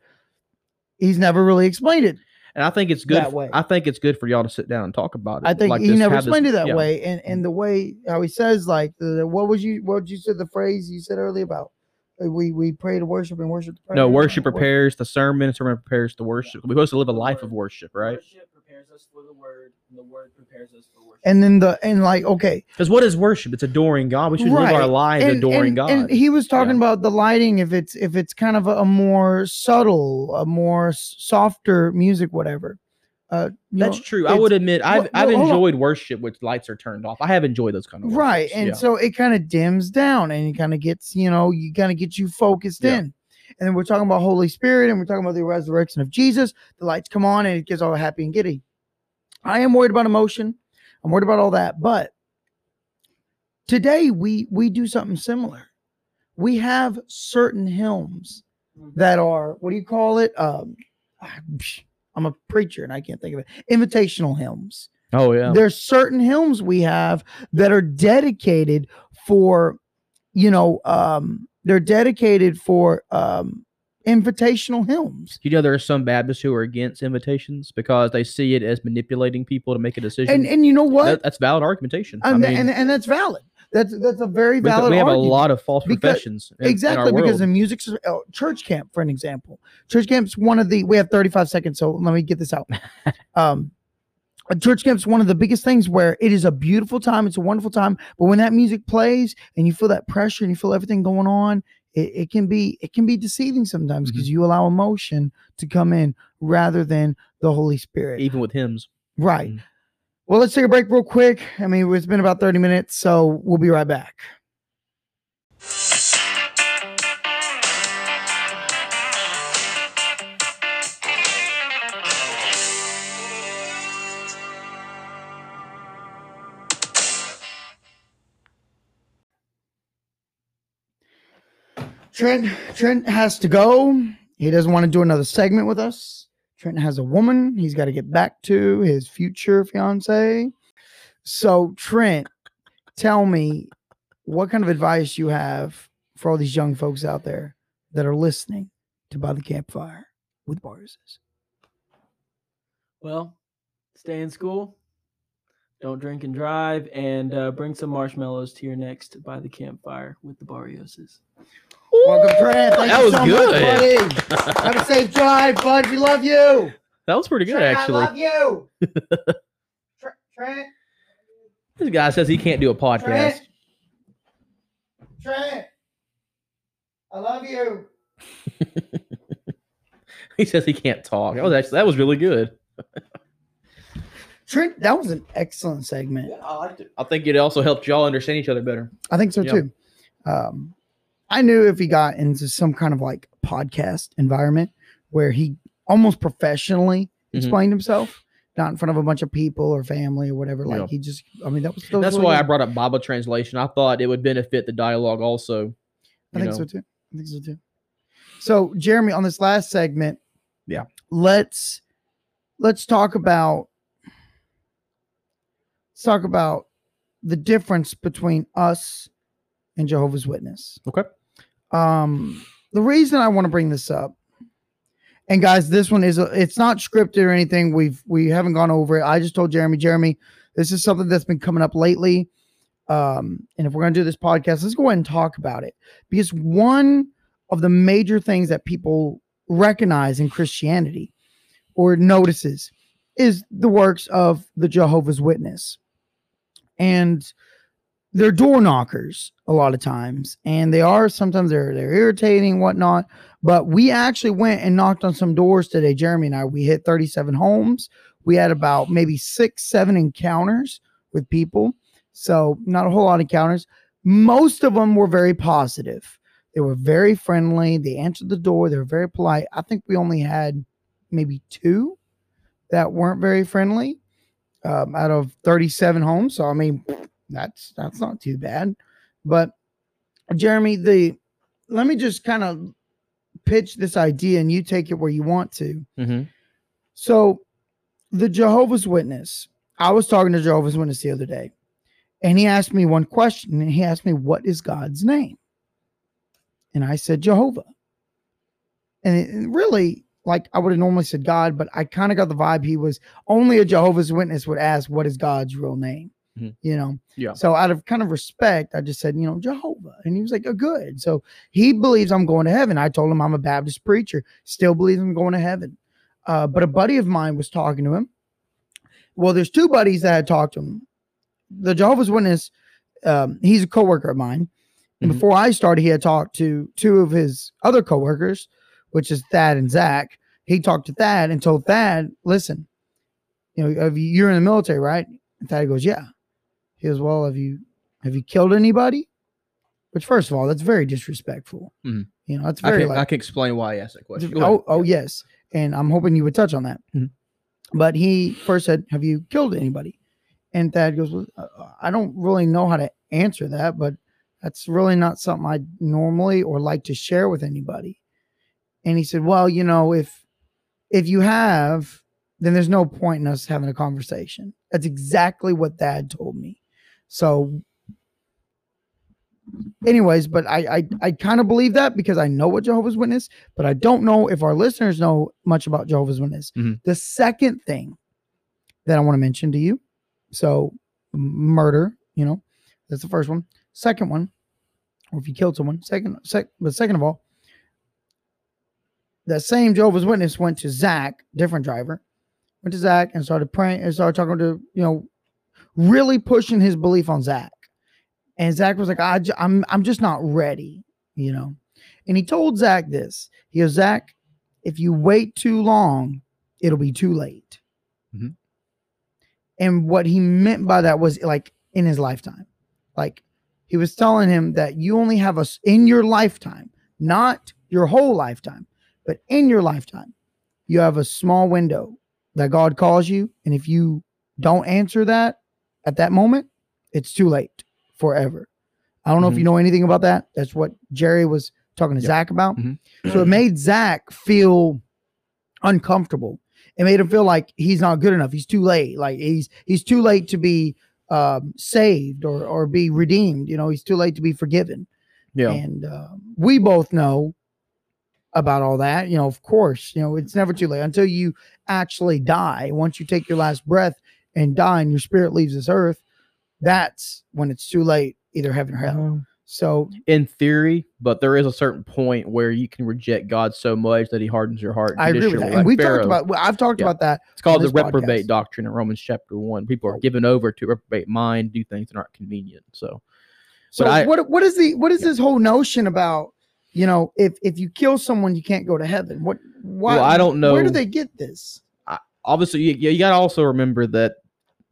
[SPEAKER 1] He's never really explained it.
[SPEAKER 2] and I think it's good.
[SPEAKER 1] that way.
[SPEAKER 2] I think it's good for y'all to sit down and talk about it.
[SPEAKER 1] I think
[SPEAKER 2] like
[SPEAKER 1] he
[SPEAKER 2] this,
[SPEAKER 1] never
[SPEAKER 2] have this-
[SPEAKER 1] explained it that
[SPEAKER 2] yeah.
[SPEAKER 1] way, and and the way how he says like the, what was you what you said the phrase you said earlier about we we pray to worship and worship. To.
[SPEAKER 2] No, worship
[SPEAKER 1] Wor-
[SPEAKER 2] prepares the sermon. Sermon prepares the worship. We're supposed to live a life of worship, right?
[SPEAKER 3] Worship prepares prepares us for the word, and the word prepares us for worship.
[SPEAKER 1] And then the and like okay,
[SPEAKER 2] Because what is worship? It's adoring God. We should live our lives
[SPEAKER 1] and,
[SPEAKER 2] adoring
[SPEAKER 1] and-
[SPEAKER 2] God.
[SPEAKER 1] and he was talking
[SPEAKER 2] Yeah.
[SPEAKER 1] about the lighting if it's if it's kind of a, a more subtle, a more softer music, whatever. Uh,
[SPEAKER 2] That's
[SPEAKER 1] know,
[SPEAKER 2] true. I would admit I've
[SPEAKER 1] Well,
[SPEAKER 2] I've
[SPEAKER 1] well, hold on.
[SPEAKER 2] enjoyed worship with lights are turned off. I have enjoyed those kind of
[SPEAKER 1] right
[SPEAKER 2] worships.
[SPEAKER 1] and
[SPEAKER 2] yeah.
[SPEAKER 1] so it kind of dims down and it kind of gets you know you kind of get you focused
[SPEAKER 2] Yeah.
[SPEAKER 1] in and then we're talking about holy spirit and we're talking about the resurrection of jesus the lights come on and it gets all happy and giddy i am worried about emotion. I'm worried about all that but today we we do something similar. We have certain hymns that are what do you call it? Um i'm a preacher and i can't think of it. Invitational hymns.
[SPEAKER 2] Oh yeah.
[SPEAKER 1] there's certain hymns we have that are dedicated for you know um they're dedicated for um invitational hymns
[SPEAKER 2] You know there are some Baptists who are against invitations because they see it as manipulating people to make a decision.
[SPEAKER 1] and and you know what
[SPEAKER 2] That- that's valid argumentation. I
[SPEAKER 1] and,
[SPEAKER 2] mean,
[SPEAKER 1] and, and that's valid that's that's a very valid
[SPEAKER 2] we have
[SPEAKER 1] argument.
[SPEAKER 2] a lot of false
[SPEAKER 1] Because-
[SPEAKER 2] professions. in- in
[SPEAKER 1] exactly because
[SPEAKER 2] world.
[SPEAKER 1] the music oh, church camp for an example church camp's one of the we have 35 seconds so let me get this out um church camp's one of the biggest things where it is a beautiful time it's a wonderful time but when that music plays and you feel that pressure and you feel everything going on it, it can be it can be deceiving sometimes
[SPEAKER 2] Mm-hmm.
[SPEAKER 1] because you allow emotion to come in rather than the holy spirit
[SPEAKER 2] even with hymns.
[SPEAKER 1] right
[SPEAKER 2] Mm.
[SPEAKER 1] well let's take a break real quick i mean it's been about 30 minutes so we'll be right back Trent Trent has to go. He doesn't want to do another segment with us. Trent has a woman he's got to get back to, his future fiance. So Trent, tell me what kind of advice you have for all these young folks out there that are listening to By the Campfire with Boris.
[SPEAKER 3] Well, stay in school. Don't drink and drive, and uh, bring some marshmallows to your next by the campfire with the Barrioses.
[SPEAKER 1] Welcome, Trent. Thank
[SPEAKER 2] That
[SPEAKER 1] you
[SPEAKER 2] was
[SPEAKER 1] so
[SPEAKER 2] good.
[SPEAKER 1] much, buddy. Have a safe drive, bud. We love you.
[SPEAKER 2] That was pretty good,
[SPEAKER 1] Trent,
[SPEAKER 2] actually.
[SPEAKER 1] I love you. Trent,
[SPEAKER 2] This guy says he can't do a podcast.
[SPEAKER 1] Trent. Trent, I love you.
[SPEAKER 2] He says he can't talk. That was actually that was really good.
[SPEAKER 1] Trent, that was an excellent segment.
[SPEAKER 2] I liked it. I think it also helped y'all understand each other better.
[SPEAKER 1] I think so
[SPEAKER 2] Yeah.
[SPEAKER 1] too. Um, I knew if he got into some kind of like podcast environment where he almost professionally
[SPEAKER 2] Mhm.
[SPEAKER 1] explained himself, not in front of a bunch of people or family or whatever. Like
[SPEAKER 2] Yeah.
[SPEAKER 1] he just, I mean, that was.
[SPEAKER 2] That's why I brought up Bible translation. I thought it would benefit the dialogue also.
[SPEAKER 1] I think
[SPEAKER 2] know.
[SPEAKER 1] so too. I think so too. So Jeremy, on this last segment,
[SPEAKER 2] Yeah.
[SPEAKER 1] let's let's talk about let's talk about the difference between us and Jehovah's Witness.
[SPEAKER 2] Okay.
[SPEAKER 1] Um, the reason I want to bring this up, and guys, this one is a, it's not scripted or anything. We've we haven't gone over it. I just told Jeremy, Jeremy, this is something that's been coming up lately. Um, and if we're gonna do this podcast, let's go ahead and talk about it because one of the major things that people recognize in Christianity or notices is the works of the Jehovah's Witness. And they're door knockers a lot of times, and they are sometimes they're they're irritating, whatnot. But we actually went and knocked on some doors today. Jeremy and I, we hit 37 homes. We had about maybe six, seven encounters with people. So not a whole lot of encounters. Most of them were very positive. They were very friendly. They answered the door. They were very polite. I think we only had maybe two that weren't very friendly um, out of 37 homes. So I mean, that's that's not too bad. But Jeremy, the let me just kind of pitch this idea, and you take it where you want to.
[SPEAKER 2] Mm-hmm.
[SPEAKER 1] So, the Jehovah's Witness, I was talking to Jehovah's Witness the other day, and he asked me one question, and he asked me, What is God's name? And I said, Jehovah. And it, really, like, I would have normally said God, but I kind of got the vibe he was only a Jehovah's Witness would ask, What is God's real name?
[SPEAKER 2] Mhm.
[SPEAKER 1] You know?
[SPEAKER 2] Yeah.
[SPEAKER 1] So, out of kind of respect, I just said, You know, Jehovah. And he was like, Oh, good. So, he believes I'm going to heaven. I told him I'm a Baptist preacher, still believes I'm going to heaven. Uh, but a buddy of mine was talking to him, well, there's two buddies that had talked to him. The Jehovah's Witness, um, he's a coworker of mine. And
[SPEAKER 2] Mhm.
[SPEAKER 1] before I started, he had talked to two of his other coworkers, which is Thad and Zach. He talked to Thad and told Thad, listen, you know, you, you're in the military, right? And Thad goes, yeah. He goes, well, have you have you killed anybody? Which, first of all, that's very disrespectful.
[SPEAKER 2] Mhm.
[SPEAKER 1] You know, that's
[SPEAKER 2] I
[SPEAKER 1] very
[SPEAKER 2] can,
[SPEAKER 1] like,
[SPEAKER 2] I can explain why I asked that question.
[SPEAKER 1] Oh, oh yes, and I'm hoping you would touch on that.
[SPEAKER 2] Mhm.
[SPEAKER 1] But he first said, "Have you killed anybody?" And Thad goes, well, uh, "I don't really know how to answer that, but that's really not something I normally or like to share with anybody." And he said, "Well, you know, if if you have, then there's no point in us having a conversation." That's exactly what Thad told me. So anyways, but I I, I kind of believe that because I know what Jehovah's Witness, but I don't know if our listeners know much about Jehovah's Witness.
[SPEAKER 2] Mhm.
[SPEAKER 1] The second thing that I want to mention to you, so murder, you know, that's the first one. Second one, or if you killed someone, second, sec, but second of all, that same Jehovah's Witness went to Zach, different driver, went to Zach and started praying and started talking to, you know, really pushing his belief on Zach. And Zach was like, I, j- I'm, I'm just not ready, you know. And he told Zach this. He goes, Zach, if you wait too long, it'll be too late.
[SPEAKER 2] Mhm.
[SPEAKER 1] And what he meant by that was like in his lifetime. Like he was telling him that you only have us in your lifetime, not your whole lifetime, but in your lifetime, you have a small window that God calls you. And if you don't answer that at that moment, it's too late forever. I don't know if you know anything about that. That's what Jerry was talking to
[SPEAKER 2] Yep.
[SPEAKER 1] Zach about.
[SPEAKER 2] Mhm.
[SPEAKER 1] So it made Zach feel uncomfortable. It made him feel like he's not good enough. He's too late. Like he's he's too late to be um, saved or or be redeemed. You know, he's too late to be forgiven.
[SPEAKER 2] Yeah.
[SPEAKER 1] And uh, we both know about all that. You know, of course, you know, it's never too late until you actually die. Once you take your last breath and die and your spirit leaves this earth, that's when it's too late, either heaven or hell. Mm-hmm. So
[SPEAKER 2] in theory, but there is a certain point where you can reject God so much that He hardens your heart.
[SPEAKER 1] I agree with that.
[SPEAKER 2] like
[SPEAKER 1] And we've
[SPEAKER 2] Pharaoh.
[SPEAKER 1] talked about I've talked
[SPEAKER 2] Yeah.
[SPEAKER 1] about that.
[SPEAKER 2] It's called the reprobate
[SPEAKER 1] podcast.
[SPEAKER 2] doctrine in Romans chapter one. People are
[SPEAKER 1] Oh.
[SPEAKER 2] given over to reprobate mind, do things that aren't convenient. So
[SPEAKER 1] So
[SPEAKER 2] I-
[SPEAKER 1] what what is the what is this whole notion about? You know, if if you kill someone, you can't go to heaven. What? Why?
[SPEAKER 2] Well, I don't know.
[SPEAKER 1] Where do they get this?
[SPEAKER 2] obviously, you, you got to also remember that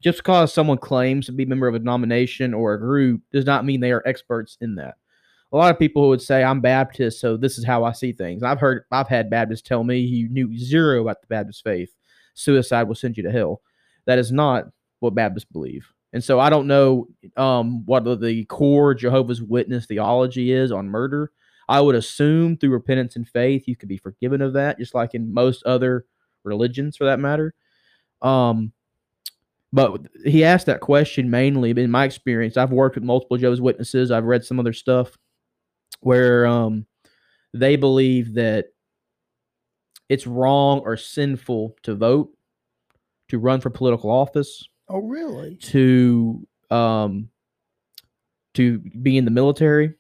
[SPEAKER 2] just because someone claims to be a member of a denomination or a group does not mean they are experts in that. A lot of people would say, "I'm Baptist, so this is how I see things." I've heard, I've had Baptists tell me he knew zero about the Baptist faith. Suicide will send you to hell. That is not what Baptists believe. And so I don't know um, what the- the core Jehovah's Witness theology is on murder. I would assume through repentance and faith you could be forgiven of that, just like in most other religions for that matter. Um, but he asked that question mainly. In my experience, I've worked with multiple Jehovah's Witnesses. I've read some other stuff where um, they believe that it's wrong or sinful to vote, to run for political office,
[SPEAKER 1] Oh, really?
[SPEAKER 2] to um, to be in the military,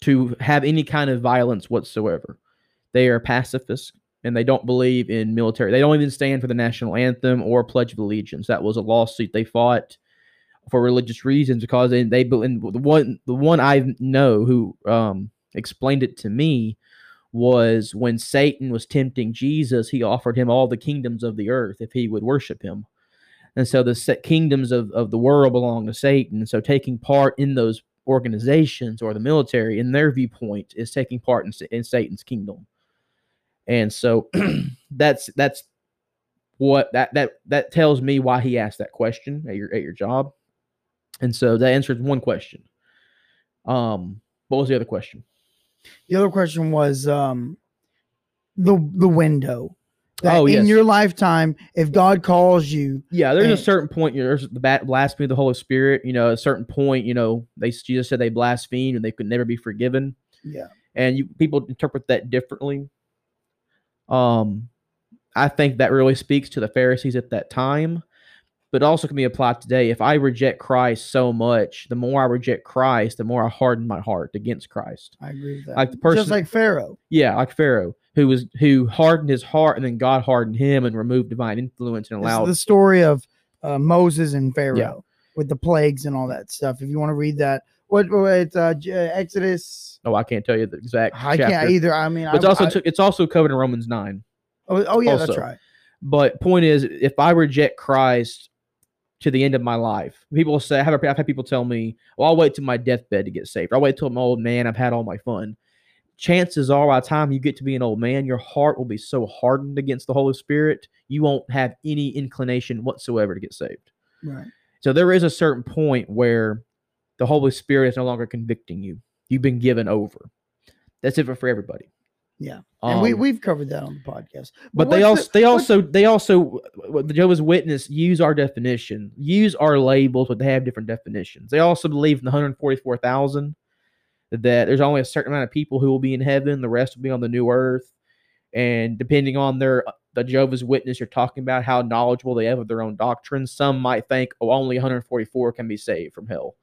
[SPEAKER 2] to have any kind of violence whatsoever. They are pacifists and they don't believe in military. They don't even stand for the national anthem or Pledge of Allegiance. That was a lawsuit they fought for religious reasons because they they and the one the one I know who um, explained it to me was when Satan was tempting Jesus, he offered him all the kingdoms of the earth if he would worship him. And so the kingdoms of, of the world belong to Satan. So taking part in those organizations or the military, in their viewpoint, is taking part in, in Satan's kingdom. And so that's that's what that that that tells me why he asked that question at your at your job. And so that answers one question. Um, what was the other question?
[SPEAKER 1] The other question was um, the the window. That
[SPEAKER 2] Oh,
[SPEAKER 1] in
[SPEAKER 2] yes.
[SPEAKER 1] your lifetime, if God calls you,
[SPEAKER 2] Yeah, there's a certain point. You know, there's the bat, blasphemy of the Holy Spirit. You know, a certain point. You know, they Jesus said they blasphemed and they could never be forgiven.
[SPEAKER 1] yeah,
[SPEAKER 2] and you people interpret that differently. Um, I think that really speaks to the Pharisees at that time, but also can be applied today. If I reject Christ so much, the more I reject Christ, the more I harden my heart against Christ.
[SPEAKER 1] I agree with that.
[SPEAKER 2] Like the person-
[SPEAKER 1] just like Pharaoh.
[SPEAKER 2] Yeah, like Pharaoh, who was who hardened his heart, and then God hardened him and removed divine influence and allowed.
[SPEAKER 1] the story of uh, Moses and Pharaoh with the plagues and all that stuff. If you want to read that, what what it's uh, Exodus.
[SPEAKER 2] Oh, I can't tell you the exact.
[SPEAKER 1] I
[SPEAKER 2] chapter.
[SPEAKER 1] can't either. I mean,
[SPEAKER 2] But it's
[SPEAKER 1] I,
[SPEAKER 2] also
[SPEAKER 1] I-
[SPEAKER 2] it's also covered in Romans nine.
[SPEAKER 1] oh, oh yeah, that's right.
[SPEAKER 2] But point is, if I reject Christ to the end of my life, people will say, I have, I've had people tell me, well, I'll wait till my deathbed to get saved. I'll wait till I'm old man. I've had all my fun. Chances are, by the time you get to be an old man, your heart will be so hardened against the Holy Spirit, you won't have any inclination whatsoever to get saved.
[SPEAKER 1] Right.
[SPEAKER 2] So there is a certain point where the Holy Spirit is no longer convicting you. You've been given over. That's it for everybody.
[SPEAKER 1] Yeah. And we
[SPEAKER 2] Um,
[SPEAKER 1] we've covered that on the podcast.
[SPEAKER 2] but they also
[SPEAKER 1] the-
[SPEAKER 2] they also they also the Jehovah's Witness use our definition, use our labels, but they have different definitions. They also believe in the 144,000 that there's only a certain amount of people who will be in heaven, the rest will be on the new earth. And depending on their the Jehovah's Witness you're talking about, how knowledgeable they have of their own doctrine, some might think, oh, only 144 can be saved from hell.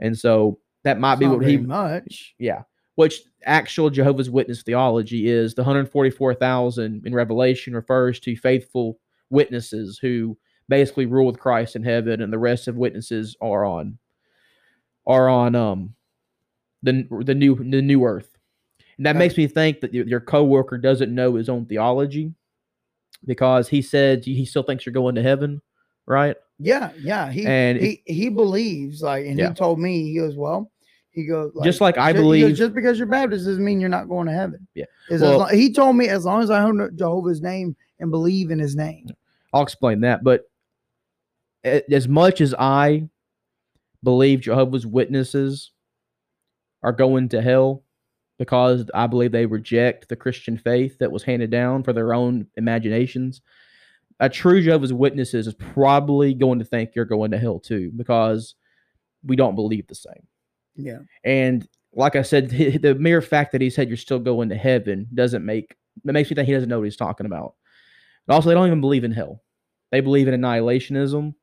[SPEAKER 2] And so that might
[SPEAKER 1] it's
[SPEAKER 2] be what he
[SPEAKER 1] much.
[SPEAKER 2] yeah. Which actual Jehovah's Witness theology is the 144,000 in Revelation refers to faithful witnesses who basically rule with Christ in heaven, and the rest of witnesses are on are on um the the new the new earth. And that
[SPEAKER 1] Okay.
[SPEAKER 2] makes me think that your, your coworker doesn't know his own theology because he said he still thinks you're going to heaven, right?
[SPEAKER 1] Yeah, yeah. He
[SPEAKER 2] And
[SPEAKER 1] he he believes like, and
[SPEAKER 2] Yeah.
[SPEAKER 1] he told me he goes, well, he goes
[SPEAKER 2] Just like I
[SPEAKER 1] ju- he goes,
[SPEAKER 2] believe-
[SPEAKER 1] just because you're Baptist doesn't mean you're not going to heaven.
[SPEAKER 2] Yeah. Well-
[SPEAKER 1] lo- he told me as long as I own Jehovah's name and believe in His name.
[SPEAKER 2] I'll explain that. But as much as I believe Jehovah's Witnesses are going to hell because I believe they reject the Christian faith that was handed down for their own imaginations, a true Jehovah's Witnesses is probably going to think you're going to hell too because we don't believe the same.
[SPEAKER 1] Yeah.
[SPEAKER 2] And like I said, the mere fact that he said you're still going to heaven doesn't make it makes me think he doesn't know what he's talking about. And also, they don't even believe in hell. They believe in annihilationism.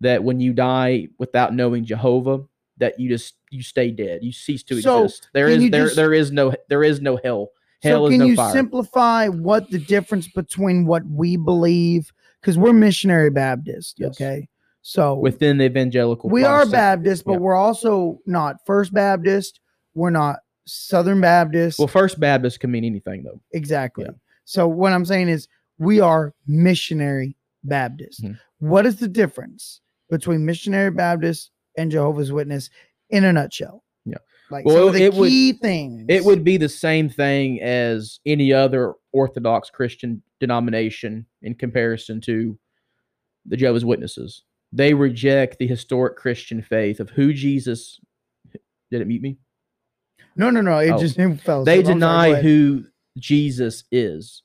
[SPEAKER 2] That when you die without knowing Jehovah, that you just you stay dead. You cease to
[SPEAKER 1] So,
[SPEAKER 2] exist. There is there
[SPEAKER 1] just-
[SPEAKER 2] there is no there is no hell. Hell
[SPEAKER 1] so can
[SPEAKER 2] no
[SPEAKER 1] you
[SPEAKER 2] fire.
[SPEAKER 1] simplify what the difference between what we believe? Because we're missionary Baptist.
[SPEAKER 2] Yes.
[SPEAKER 1] Okay. So
[SPEAKER 2] within the evangelical.
[SPEAKER 1] we are Baptist, but
[SPEAKER 2] yeah.
[SPEAKER 1] we're also not First Baptist. We're not Southern Baptist.
[SPEAKER 2] Well, First Baptist can mean anything though.
[SPEAKER 1] Exactly.
[SPEAKER 2] Yeah.
[SPEAKER 1] So what I'm saying is we are missionary Baptist.
[SPEAKER 2] Mhm.
[SPEAKER 1] What is the difference between missionary Baptist and Jehovah's Witness in a nutshell? Like
[SPEAKER 2] Well,
[SPEAKER 1] some of the
[SPEAKER 2] it would-
[SPEAKER 1] things.
[SPEAKER 2] It would be the same thing as any other Orthodox Christian denomination in comparison to the Jehovah's Witnesses. They reject the historic Christian faith of who Jesus. Did it mute me?
[SPEAKER 1] no, no, no. It
[SPEAKER 2] Oh.
[SPEAKER 1] just it fell
[SPEAKER 2] They
[SPEAKER 1] sorry,
[SPEAKER 2] deny who Jesus is.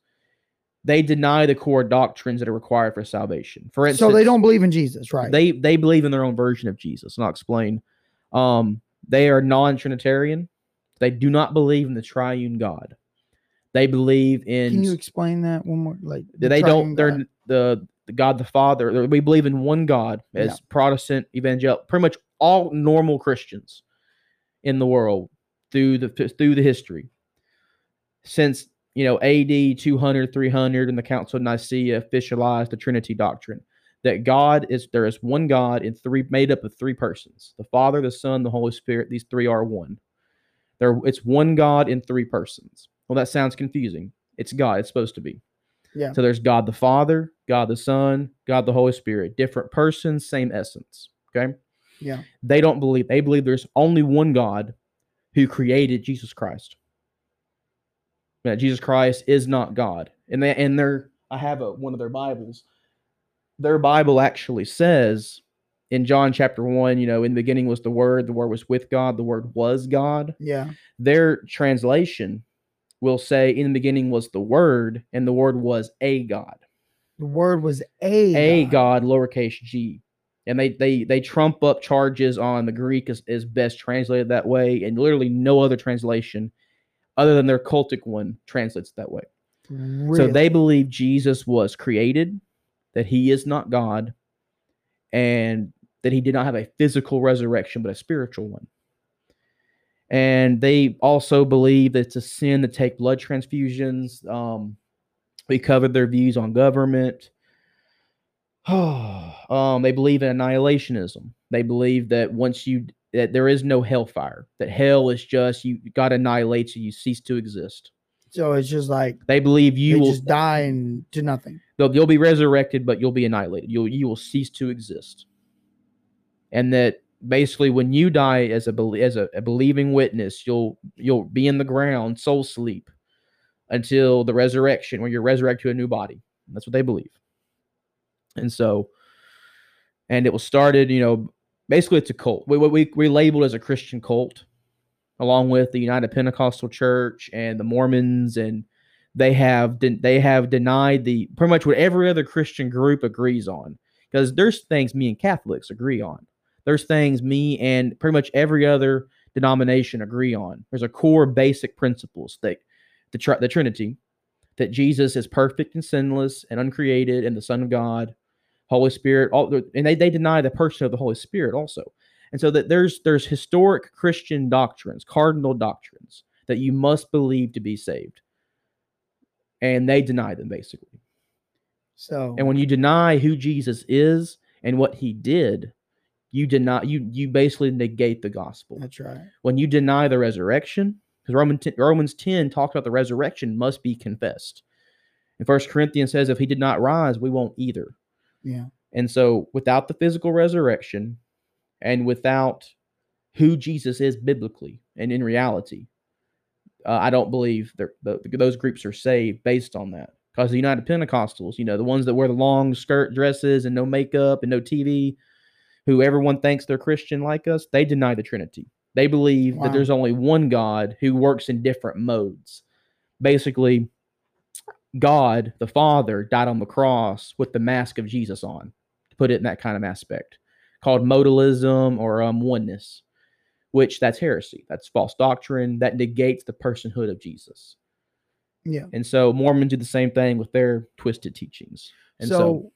[SPEAKER 2] They deny the core doctrines that are required for salvation. For instance,
[SPEAKER 1] So they don't believe in Jesus, right?
[SPEAKER 2] They they believe in their own version of Jesus, and I'll explain. Um, they are non-Trinitarian. They do not believe in the triune God. They believe in
[SPEAKER 1] Can you explain that one more? Like the
[SPEAKER 2] they don't they're the the God the Father. We believe in one God as
[SPEAKER 1] Yeah.
[SPEAKER 2] Protestant evangelical. Pretty much all normal Christians in the world through the through the history since you know AD 200 300 and the Council of Nicaea officialized the Trinity doctrine that God is there is one God in three made up of three persons the Father the Son the Holy Spirit. These three are one. There it's one God in three persons. Well that sounds confusing. It's God. It's supposed to be.
[SPEAKER 1] Yeah.
[SPEAKER 2] so there's God the Father God the Son God the Holy Spirit. Different persons same essence. Okay?
[SPEAKER 1] Yeah.
[SPEAKER 2] they don't believe they believe there's only one God who created Jesus Christ. That Jesus Christ is not God. And they and their I have a one of their Bibles. Their Bible actually says in John chapter 1, you know, in the beginning was the word, the word was with God, the word was God.
[SPEAKER 1] Yeah.
[SPEAKER 2] Their translation will say in the beginning was the word and the word was a God.
[SPEAKER 1] The word was a
[SPEAKER 2] A God lowercase g. And they they they trump up charges on the Greek is, is best translated that way, and literally no other translation other than their cultic one translates that way. So they believe Jesus was created, that he is not God, and that he did not have a physical resurrection, but a spiritual one. And they also believe that it's a sin to take blood transfusions. Um, we covered their views on government. um, they believe in annihilationism. They believe that once you that there is no hellfire, that hell is just you God annihilates you, you cease to exist.
[SPEAKER 1] So it's just like
[SPEAKER 2] They believe you
[SPEAKER 1] you
[SPEAKER 2] will
[SPEAKER 1] just die and to nothing.
[SPEAKER 2] they'll, you'll be resurrected, but you'll be annihilated. You'll you will cease to exist. And that basically, when you die as a as a, a believing witness, you'll you'll be in the ground, soul sleep, until the resurrection, when you're resurrected to a new body. That's what they believe. And so, and it was started, you know, basically it's a cult. We we we labeled as a Christian cult, along with the United Pentecostal Church and the Mormons and they have de- they have denied the pretty much what every other Christian group agrees on because there's things me and Catholics agree on. There's things me and pretty much every other denomination agree on. There's a core basic principles that the tr- the Trinity, that Jesus is perfect and sinless and uncreated and the Son of God, Holy Spirit, all and they, they deny the person of the Holy Spirit also. And so that there's there's historic Christian doctrines, cardinal doctrines that you must believe to be saved and they deny them basically.
[SPEAKER 1] So
[SPEAKER 2] And when you deny who Jesus is and what he did, you deny you you basically negate the gospel.
[SPEAKER 1] that's right.
[SPEAKER 2] When you deny the resurrection, because Roman 10, Romans 10 talks about the resurrection must be confessed. And First Corinthians says if he did not rise, we won't either.
[SPEAKER 1] Yeah.
[SPEAKER 2] And so without the physical resurrection and without who Jesus is biblically and in reality, uh, I don't believe the, those groups are saved based on that. Because the United Pentecostals, you know, the ones that wear the long skirt dresses and no makeup and no TV, who everyone thinks they're Christian like us, they deny the Trinity. They believe
[SPEAKER 1] Wow.
[SPEAKER 2] that there's only one God who works in different modes. Basically, God, the Father, died on the cross with the mask of Jesus on, to put it in that kind of aspect, called modalism or um, oneness, which that's heresy. That's false doctrine that negates the personhood of Jesus.
[SPEAKER 1] Yeah.
[SPEAKER 2] And so Mormons do the same thing with their twisted teachings. And
[SPEAKER 1] so,
[SPEAKER 2] so,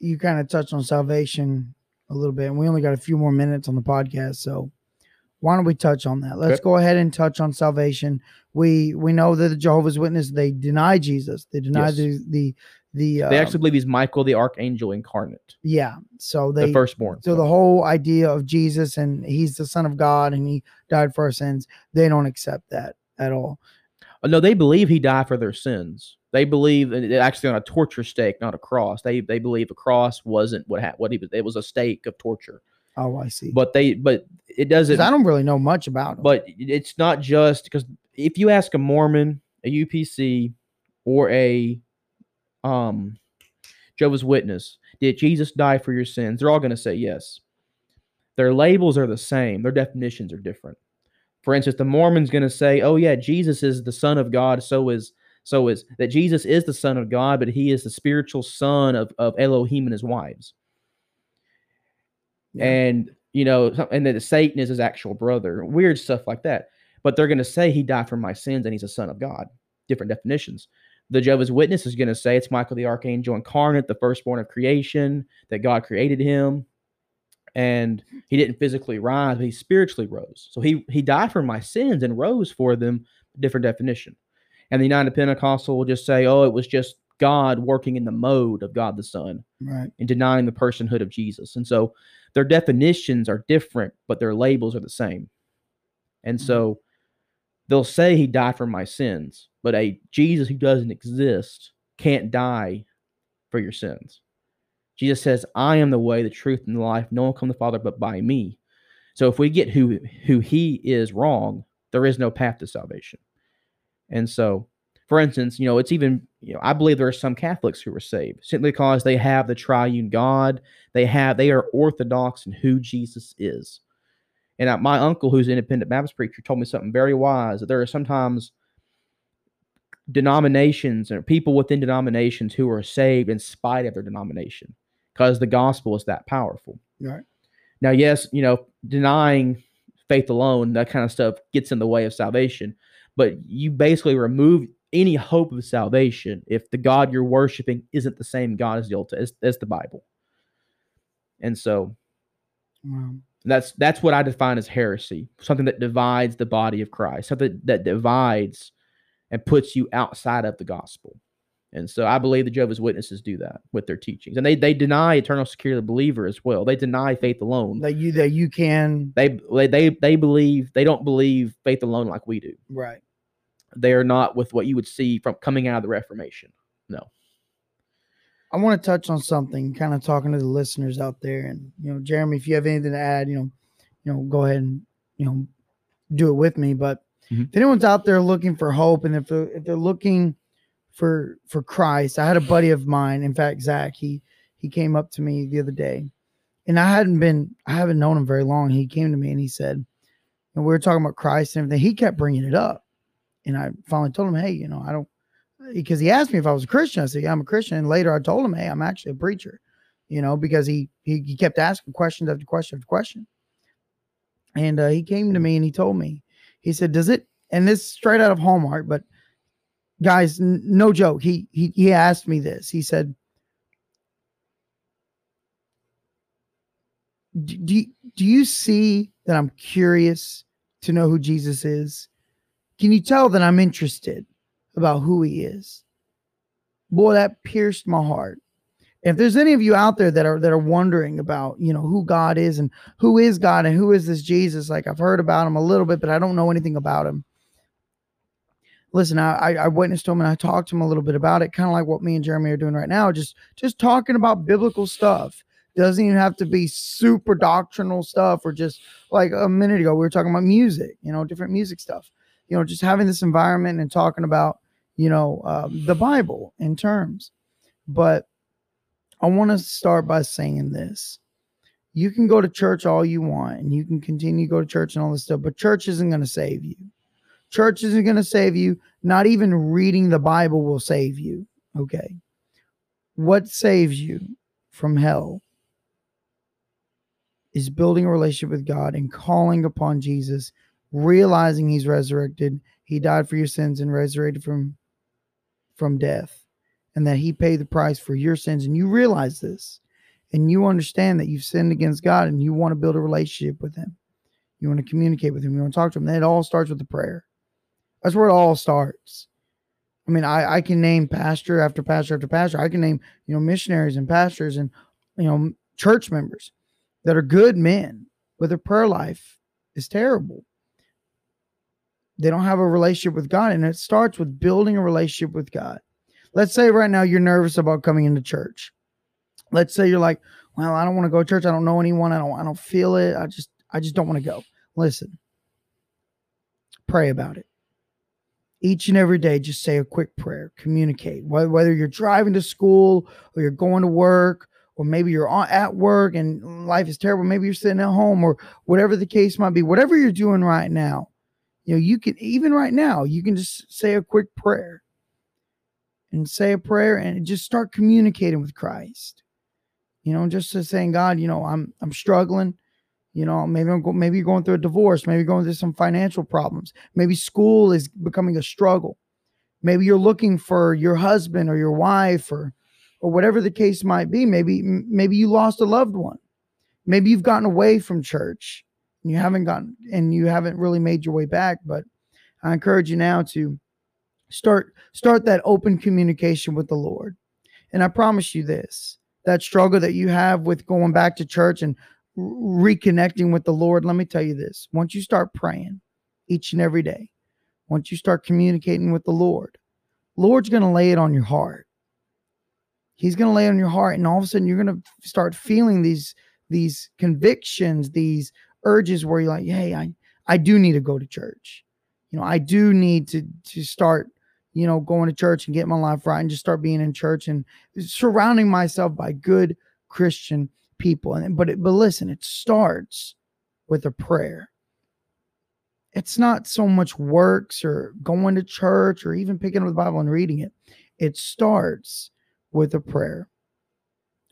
[SPEAKER 1] you kind of touched on salvation a little bit, and we only got a few more minutes on the podcast. So why don't we touch on that? Let's
[SPEAKER 2] Okay.
[SPEAKER 1] go ahead and touch on salvation. We we know that the Jehovah's Witness they deny Jesus. They deny
[SPEAKER 2] Yes.
[SPEAKER 1] the the the uh,
[SPEAKER 2] they actually believe he's Michael the archangel incarnate,
[SPEAKER 1] yeah. So they
[SPEAKER 2] the firstborn.
[SPEAKER 1] so the whole idea of Jesus and he's the son of God and he died for our sins, they don't accept that at all.
[SPEAKER 2] Uh, No, they believe he died for their sins. They believe actually on a torture stake, not a cross. They they believe a cross wasn't what ha- what he was. It was a stake of torture.
[SPEAKER 1] Oh, I see.
[SPEAKER 2] But they but it doesn't.
[SPEAKER 1] I don't really know much about him.
[SPEAKER 2] but it's not just because if you ask a Mormon, a UPC, or a um Jehovah's Witness, did Jesus die for your sins? They're all going to say yes. Their labels are the same. Their definitions are different. For instance, the Mormon's going to say, "Oh yeah, Jesus is the Son of God. So is so is that Jesus is the Son of God, but He is the spiritual son of of Elohim and His wives." And you know, and that Satan is his actual brother, weird stuff like that. But they're going to say he died for my sins and he's a son of God. Different definitions. The Jehovah's Witness is going to say it's Michael the archangel incarnate, the firstborn of creation, that God created him, and he didn't physically rise, but he spiritually rose. So he he died for my sins and rose for them. Different definition. And the United Pentecostal will just say, oh, it was just God working in the mode of God the Son
[SPEAKER 1] right.
[SPEAKER 2] and denying the personhood of Jesus. And so their definitions are different, but their labels are the same. And mm-hmm. so they'll say he died for my sins, but a Jesus who doesn't exist can't die for your sins. Jesus says, I am the way, the truth, and the life. No one come to the Father but by me. So if we get who who he is wrong, there is no path to salvation. And so, for instance, you know, it's even, you know, I believe there are some Catholics who are saved simply because they have the triune God. They have, they are orthodox in who Jesus is. And uh, my uncle, who's an independent Baptist preacher, told me something very wise that there are sometimes denominations and people within denominations who are saved in spite of their denomination because the gospel is that powerful.
[SPEAKER 1] Right.
[SPEAKER 2] Now, yes, you know, denying faith alone, that kind of stuff gets in the way of salvation, but you basically remove any hope of salvation if the God you're worshiping isn't the same God as the Old as, as the Bible. And so
[SPEAKER 1] Wow.
[SPEAKER 2] that's that's what I define as heresy, something that divides the body of Christ, something that divides and puts you outside of the gospel. And so I believe the Jehovah's Witnesses do that with their teachings. And they they deny eternal security of the believer as well. They deny faith alone.
[SPEAKER 1] That you that you can
[SPEAKER 2] They they they, they believe they don't believe faith alone like we do.
[SPEAKER 1] right.
[SPEAKER 2] They are not with what you would see from coming out of the Reformation. No.
[SPEAKER 1] I want to touch on something, kind of talking to the listeners out there, and you know, Jeremy, if you have anything to add, you know, you know, go ahead and you know, do it with me. But
[SPEAKER 2] Mhm.
[SPEAKER 1] if anyone's out there looking for hope, and if they're, if they're looking for for Christ, I had a buddy of mine, in fact, Zach, he he came up to me the other day, and I hadn't been, I haven't known him very long. He came to me and he said, and we were talking about Christ and everything. He kept bringing it up, and I finally told him, hey, you know, I don't because he asked me if I was a Christian. I said, Yeah, I'm a Christian. And later I told him, Hey, I'm actually a preacher, you know, because he he, he kept asking questions after question after question. And uh, he came to me and he told me, he said, Does it, and this is straight out of Hallmark, but guys, n- no joke. He he he asked me this. He said, "D- do, you- do you see that I'm curious to know who Jesus is? Can you tell that I'm interested? about who he is. Boy, that pierced my heart. If there's any of you out there that are that are wondering about, you know, who God is and who is God and who is this Jesus, like I've heard about him a little bit, but I don't know anything about him. Listen, I I witnessed him and I talked to him a little bit about it, kind of like what me and Jeremy are doing right now, just just talking about biblical stuff. Doesn't even have to be super doctrinal stuff or just like a minute ago we were talking about music, you know, different music stuff. You know, just having this environment and talking about you know, um, the Bible in terms. But I want to start by saying this. You can go to church all you want and you can continue to go to church and all this stuff, but church isn't going to save you. Church isn't going to save you. Not even reading the Bible will save you. Okay. What saves you from hell is building a relationship with God and calling upon Jesus, realizing he's resurrected. He died for your sins and resurrected from from death and that he paid the price for your sins and you realize this and you understand that you've sinned against God and you want to build a relationship with him. You want to communicate with him. You want to talk to him. Then it all starts with the prayer. That's where it all starts. I mean, I, I can name pastor after pastor after pastor. I can name, you know, missionaries and pastors and, you know, church members that are good men, but their prayer life is terrible. They don't have a relationship with God. And it starts with building a relationship with God. Let's say right now you're nervous about coming into church. Let's say you're like, well, I don't want to go to church. I don't know anyone. I don't, I don't feel it. I just, I just don't want to go. Listen, pray about it. Each and every day, just say a quick prayer, communicate. Whether, whether you're driving to school or you're going to work, or maybe you're at work and life is terrible. Maybe you're sitting at home, or whatever the case might be, whatever you're doing right now, you know, you can, even right now, you can just say a quick prayer and say a prayer and just start communicating with Christ. You know, just saying, God, you know, I'm I'm struggling. You know, maybe I'm go, maybe you're going through a divorce, maybe going through some financial problems, maybe school is becoming a struggle. Maybe you're looking for your husband or your wife or or whatever the case might be. Maybe maybe you lost a loved one. Maybe you've gotten away from church you haven't gotten and you haven't really made your way back. But I encourage you now to start start that open communication with the Lord. And I promise you this that struggle that you have with going back to church and reconnecting with the Lord, let me tell you this once you start praying each and every day, once you start communicating with the Lord, Lord's going to lay it on your heart. He's going to lay it on your heart, and all of a sudden you're going to start feeling these these convictions, these urges where you're like, "Hey, I I do need to go to church. You know, I do need to to start you know, going to church and getting my life right and just start being in church and surrounding myself by good Christian people. And but it, but listen, it starts with a prayer. It's not so much works or going to church or even picking up the Bible and reading it. It starts with a prayer.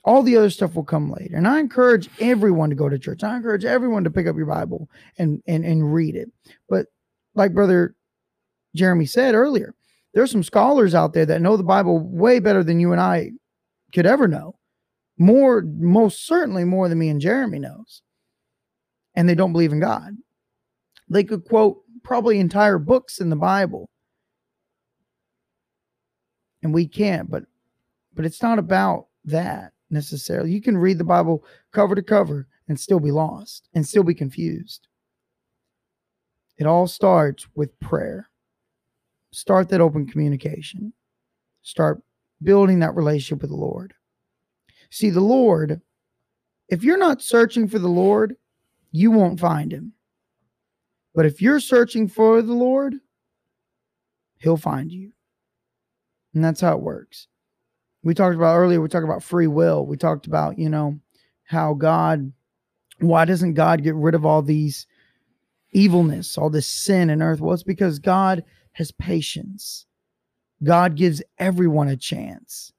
[SPEAKER 1] All the other stuff will come later. And I encourage everyone to go to church. I encourage everyone to pick up your Bible and and and read it. But like brother Jeremy said earlier, there's some scholars out there that know the Bible way better than you and I could ever know. More, most certainly more than me and Jeremy knows. And they don't believe in God. They could quote probably entire books in the Bible and we can't. But but it's not about that necessarily. You can read the Bible cover to cover and still be lost and still be confused. It all starts with prayer. Start that open communication. Start building that relationship with the Lord. See, the Lord, if you're not searching for the Lord, you won't find him. But if you're searching for the Lord, he'll find you. And that's how it works. We talked about earlier, we talked about free will. We talked about, you know, how God, why doesn't God get rid of all these evilness, all this sin in earth? Well, it's because God has patience. God gives everyone a chance.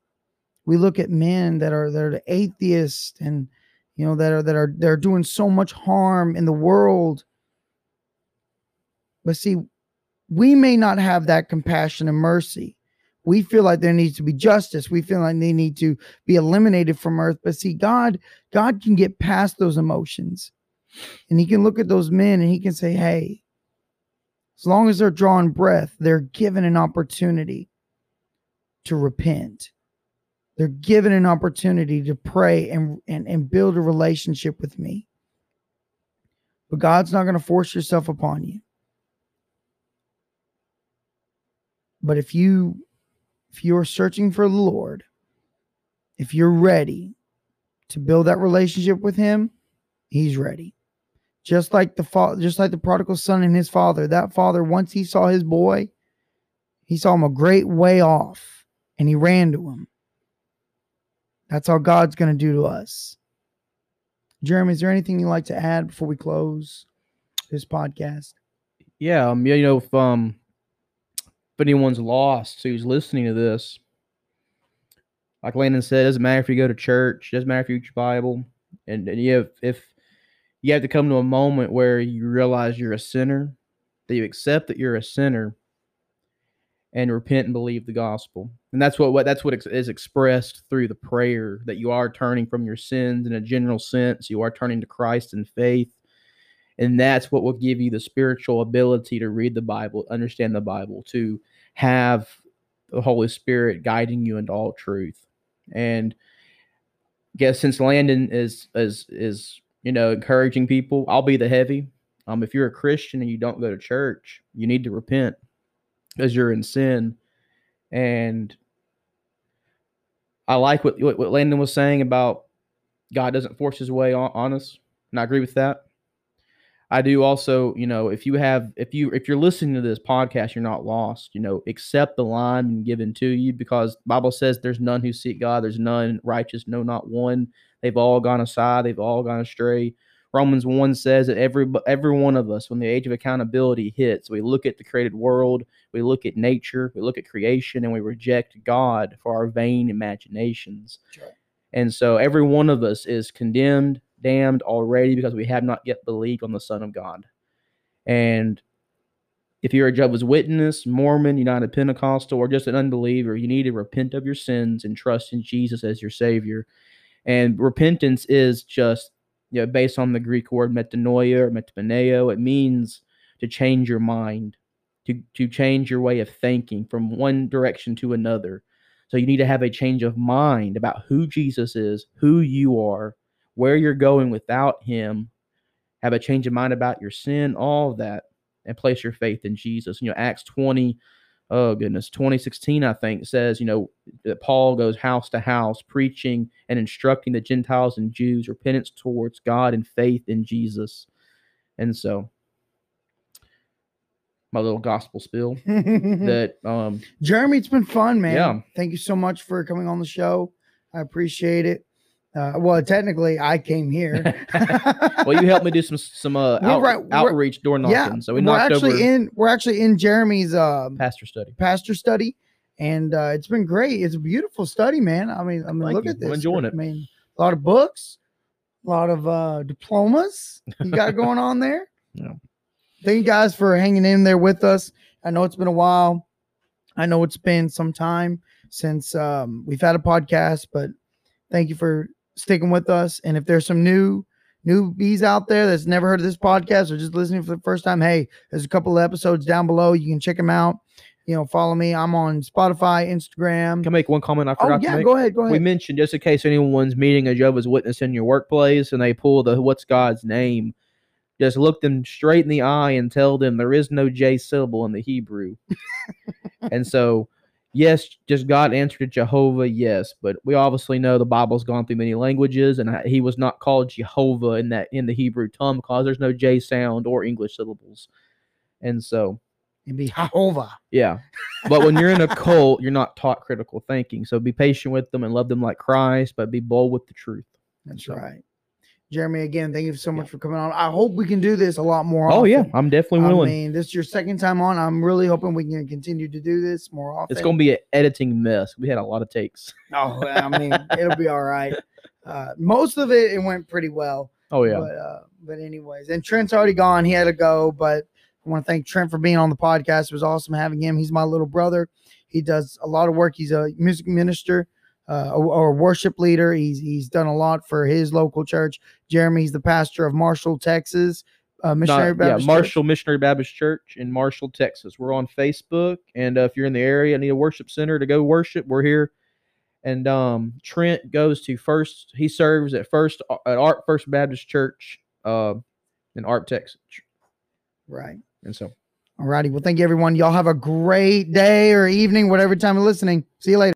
[SPEAKER 1] We look at men that are that are atheists and you know that are that are they're doing so much harm in the world. But see, we may not have that compassion and mercy. We feel like there needs to be justice. We feel like they need to be eliminated from earth. But see, God, God can get past those emotions. And he can look at those men and he can say, Hey, as long as they're drawing breath, they're given an opportunity to repent. They're given an opportunity to pray and, and, and build a relationship with me. But God's not going to force yourself upon you. But if you if you're searching for the Lord, if you're ready to build that relationship with him, he's ready. Just like the fa- just like the prodigal son and his father, that father once he saw his boy, he saw him a great way off and he ran to him. That's how God's going to do to us. Jeremy, is there anything you'd like to add before we close this podcast?
[SPEAKER 2] Yeah, um, yeah, you know, if um, if anyone's lost who's listening to this, like Landon said, it doesn't matter if you go to church, doesn't matter if you read your Bible, and, and you have, if you have to come to a moment where you realize you're a sinner, that you accept that you're a sinner, and repent and believe the gospel. And that's what, what that's what is expressed through the prayer that you are turning from your sins in a general sense. You are turning to Christ in faith. And that's what will give you the spiritual ability to read the Bible, understand the Bible, to have the Holy Spirit guiding you into all truth. And I guess since Landon is is is you know encouraging people, I'll be the heavy. Um, if you're a Christian and you don't go to church, you need to repent because you're in sin. And I like what, what, Landon was saying about God doesn't force his way on, on us. And I agree with that. I do also, you know, if you have, if you, if you're listening to this podcast, you're not lost, you know, accept the line and given to you because Bible says there's none who seek God. There's none righteous, no, not one. They've all gone aside. They've all gone astray. Romans 1 says that every every one of us, when the age of accountability hits, we look at the created world, we look at nature, we look at creation, and we reject God for our vain imaginations.
[SPEAKER 1] Right.
[SPEAKER 2] And so every one of us is condemned, damned already because we have not yet believed on the Son of God. And if you're a Jehovah's Witness, Mormon, United Pentecostal, or just an unbeliever, you need to repent of your sins and trust in Jesus as your Savior. And repentance is just you know, based on the Greek word metanoia or metapaneo, it means to change your mind, to, to change your way of thinking from one direction to another. So you need to have a change of mind about who Jesus is, who you are, where you're going without him, have a change of mind about your sin, all of that, and place your faith in Jesus. You know, Acts 20, oh goodness, 2016, I think, says, you know, that Paul goes house to house preaching and instructing the Gentiles and Jews repentance towards God and faith in Jesus. And so my little gospel spill that um
[SPEAKER 1] Jeremy, it's been fun, man.
[SPEAKER 2] Yeah.
[SPEAKER 1] Thank you so much for coming on the show. I appreciate it. Uh, well, technically, I came here.
[SPEAKER 2] well you helped me do some some uh out-
[SPEAKER 1] right-
[SPEAKER 2] outreach door knocking.
[SPEAKER 1] yeah,
[SPEAKER 2] so we
[SPEAKER 1] we're
[SPEAKER 2] knocked
[SPEAKER 1] actually
[SPEAKER 2] over
[SPEAKER 1] in. We're actually in Jeremy's uh,
[SPEAKER 2] pastor study.
[SPEAKER 1] pastor study, and uh, it's been great. It's a beautiful study, man. I mean, I mean,
[SPEAKER 2] Thank
[SPEAKER 1] look
[SPEAKER 2] you.
[SPEAKER 1] at
[SPEAKER 2] I'm
[SPEAKER 1] this.
[SPEAKER 2] enjoying
[SPEAKER 1] I mean, a lot of books, a lot of uh, diplomas you got going on there.
[SPEAKER 2] Yeah.
[SPEAKER 1] Thank you guys for hanging in there with us. I know it's been a while. I know it's been some time since um, we've had a podcast, but thank you for sticking with us. And if there's some new newbies out there that's never heard of this podcast or just listening for the first time, hey, there's a couple of episodes down below. You can check them out. you know, follow me. I'm on Spotify, Instagram.
[SPEAKER 2] Can I make one comment I
[SPEAKER 1] Oh
[SPEAKER 2] forgot to
[SPEAKER 1] yeah,
[SPEAKER 2] make?
[SPEAKER 1] go ahead, go ahead.
[SPEAKER 2] We mentioned just in case anyone's meeting a Jehovah's Witness in your workplace and they pull the what's God's name, just look them straight in the eye and tell them there is no J syllable in the Hebrew. and so, yes, just God answered Jehovah, yes, but we obviously know the Bible's gone through many languages and he was not called Jehovah in that in the Hebrew tongue because there's no J sound or English syllables. And so,
[SPEAKER 1] And be Jehovah.
[SPEAKER 2] yeah. But when you're in a cult, you're not taught critical thinking. So be patient with them and love them like Christ, but be bold with the truth.
[SPEAKER 1] That's
[SPEAKER 2] So-
[SPEAKER 1] right. Jeremy, again, thank you so much for coming on. I hope we can do this a lot more.
[SPEAKER 2] Oh yeah. I'm definitely willing.
[SPEAKER 1] I mean, this is your second time on. I'm really hoping we can continue to do this more often.
[SPEAKER 2] it's gonna be an editing mess. We had a lot of takes.
[SPEAKER 1] Oh, I mean, it'll be all right. Uh, most of it, it went pretty well.
[SPEAKER 2] Oh yeah.
[SPEAKER 1] But uh, but anyways, and Trent's already gone. He had to go, but I want to thank Trent for being on the podcast. It was awesome having him. He's my little brother. He does a lot of work. He's a music minister uh, or, or worship leader. He's he's done a lot for his local church. Jeremy's the pastor of Marshall, Texas, uh,
[SPEAKER 2] Not-
[SPEAKER 1] missionary
[SPEAKER 2] yeah,
[SPEAKER 1] Baptist Church.
[SPEAKER 2] Marshall Missionary Baptist Church in Marshall, Texas. We're on Facebook, and uh, if you're in the area, need a worship center to go worship, we're here. And um, Trent goes to first. He serves at first at Arp First Baptist Church, uh, in Arp, Texas.
[SPEAKER 1] Right.
[SPEAKER 2] And so,
[SPEAKER 1] All righty. Well, thank you, everyone. Y'all have a great day or evening, whatever time you're listening. See you later.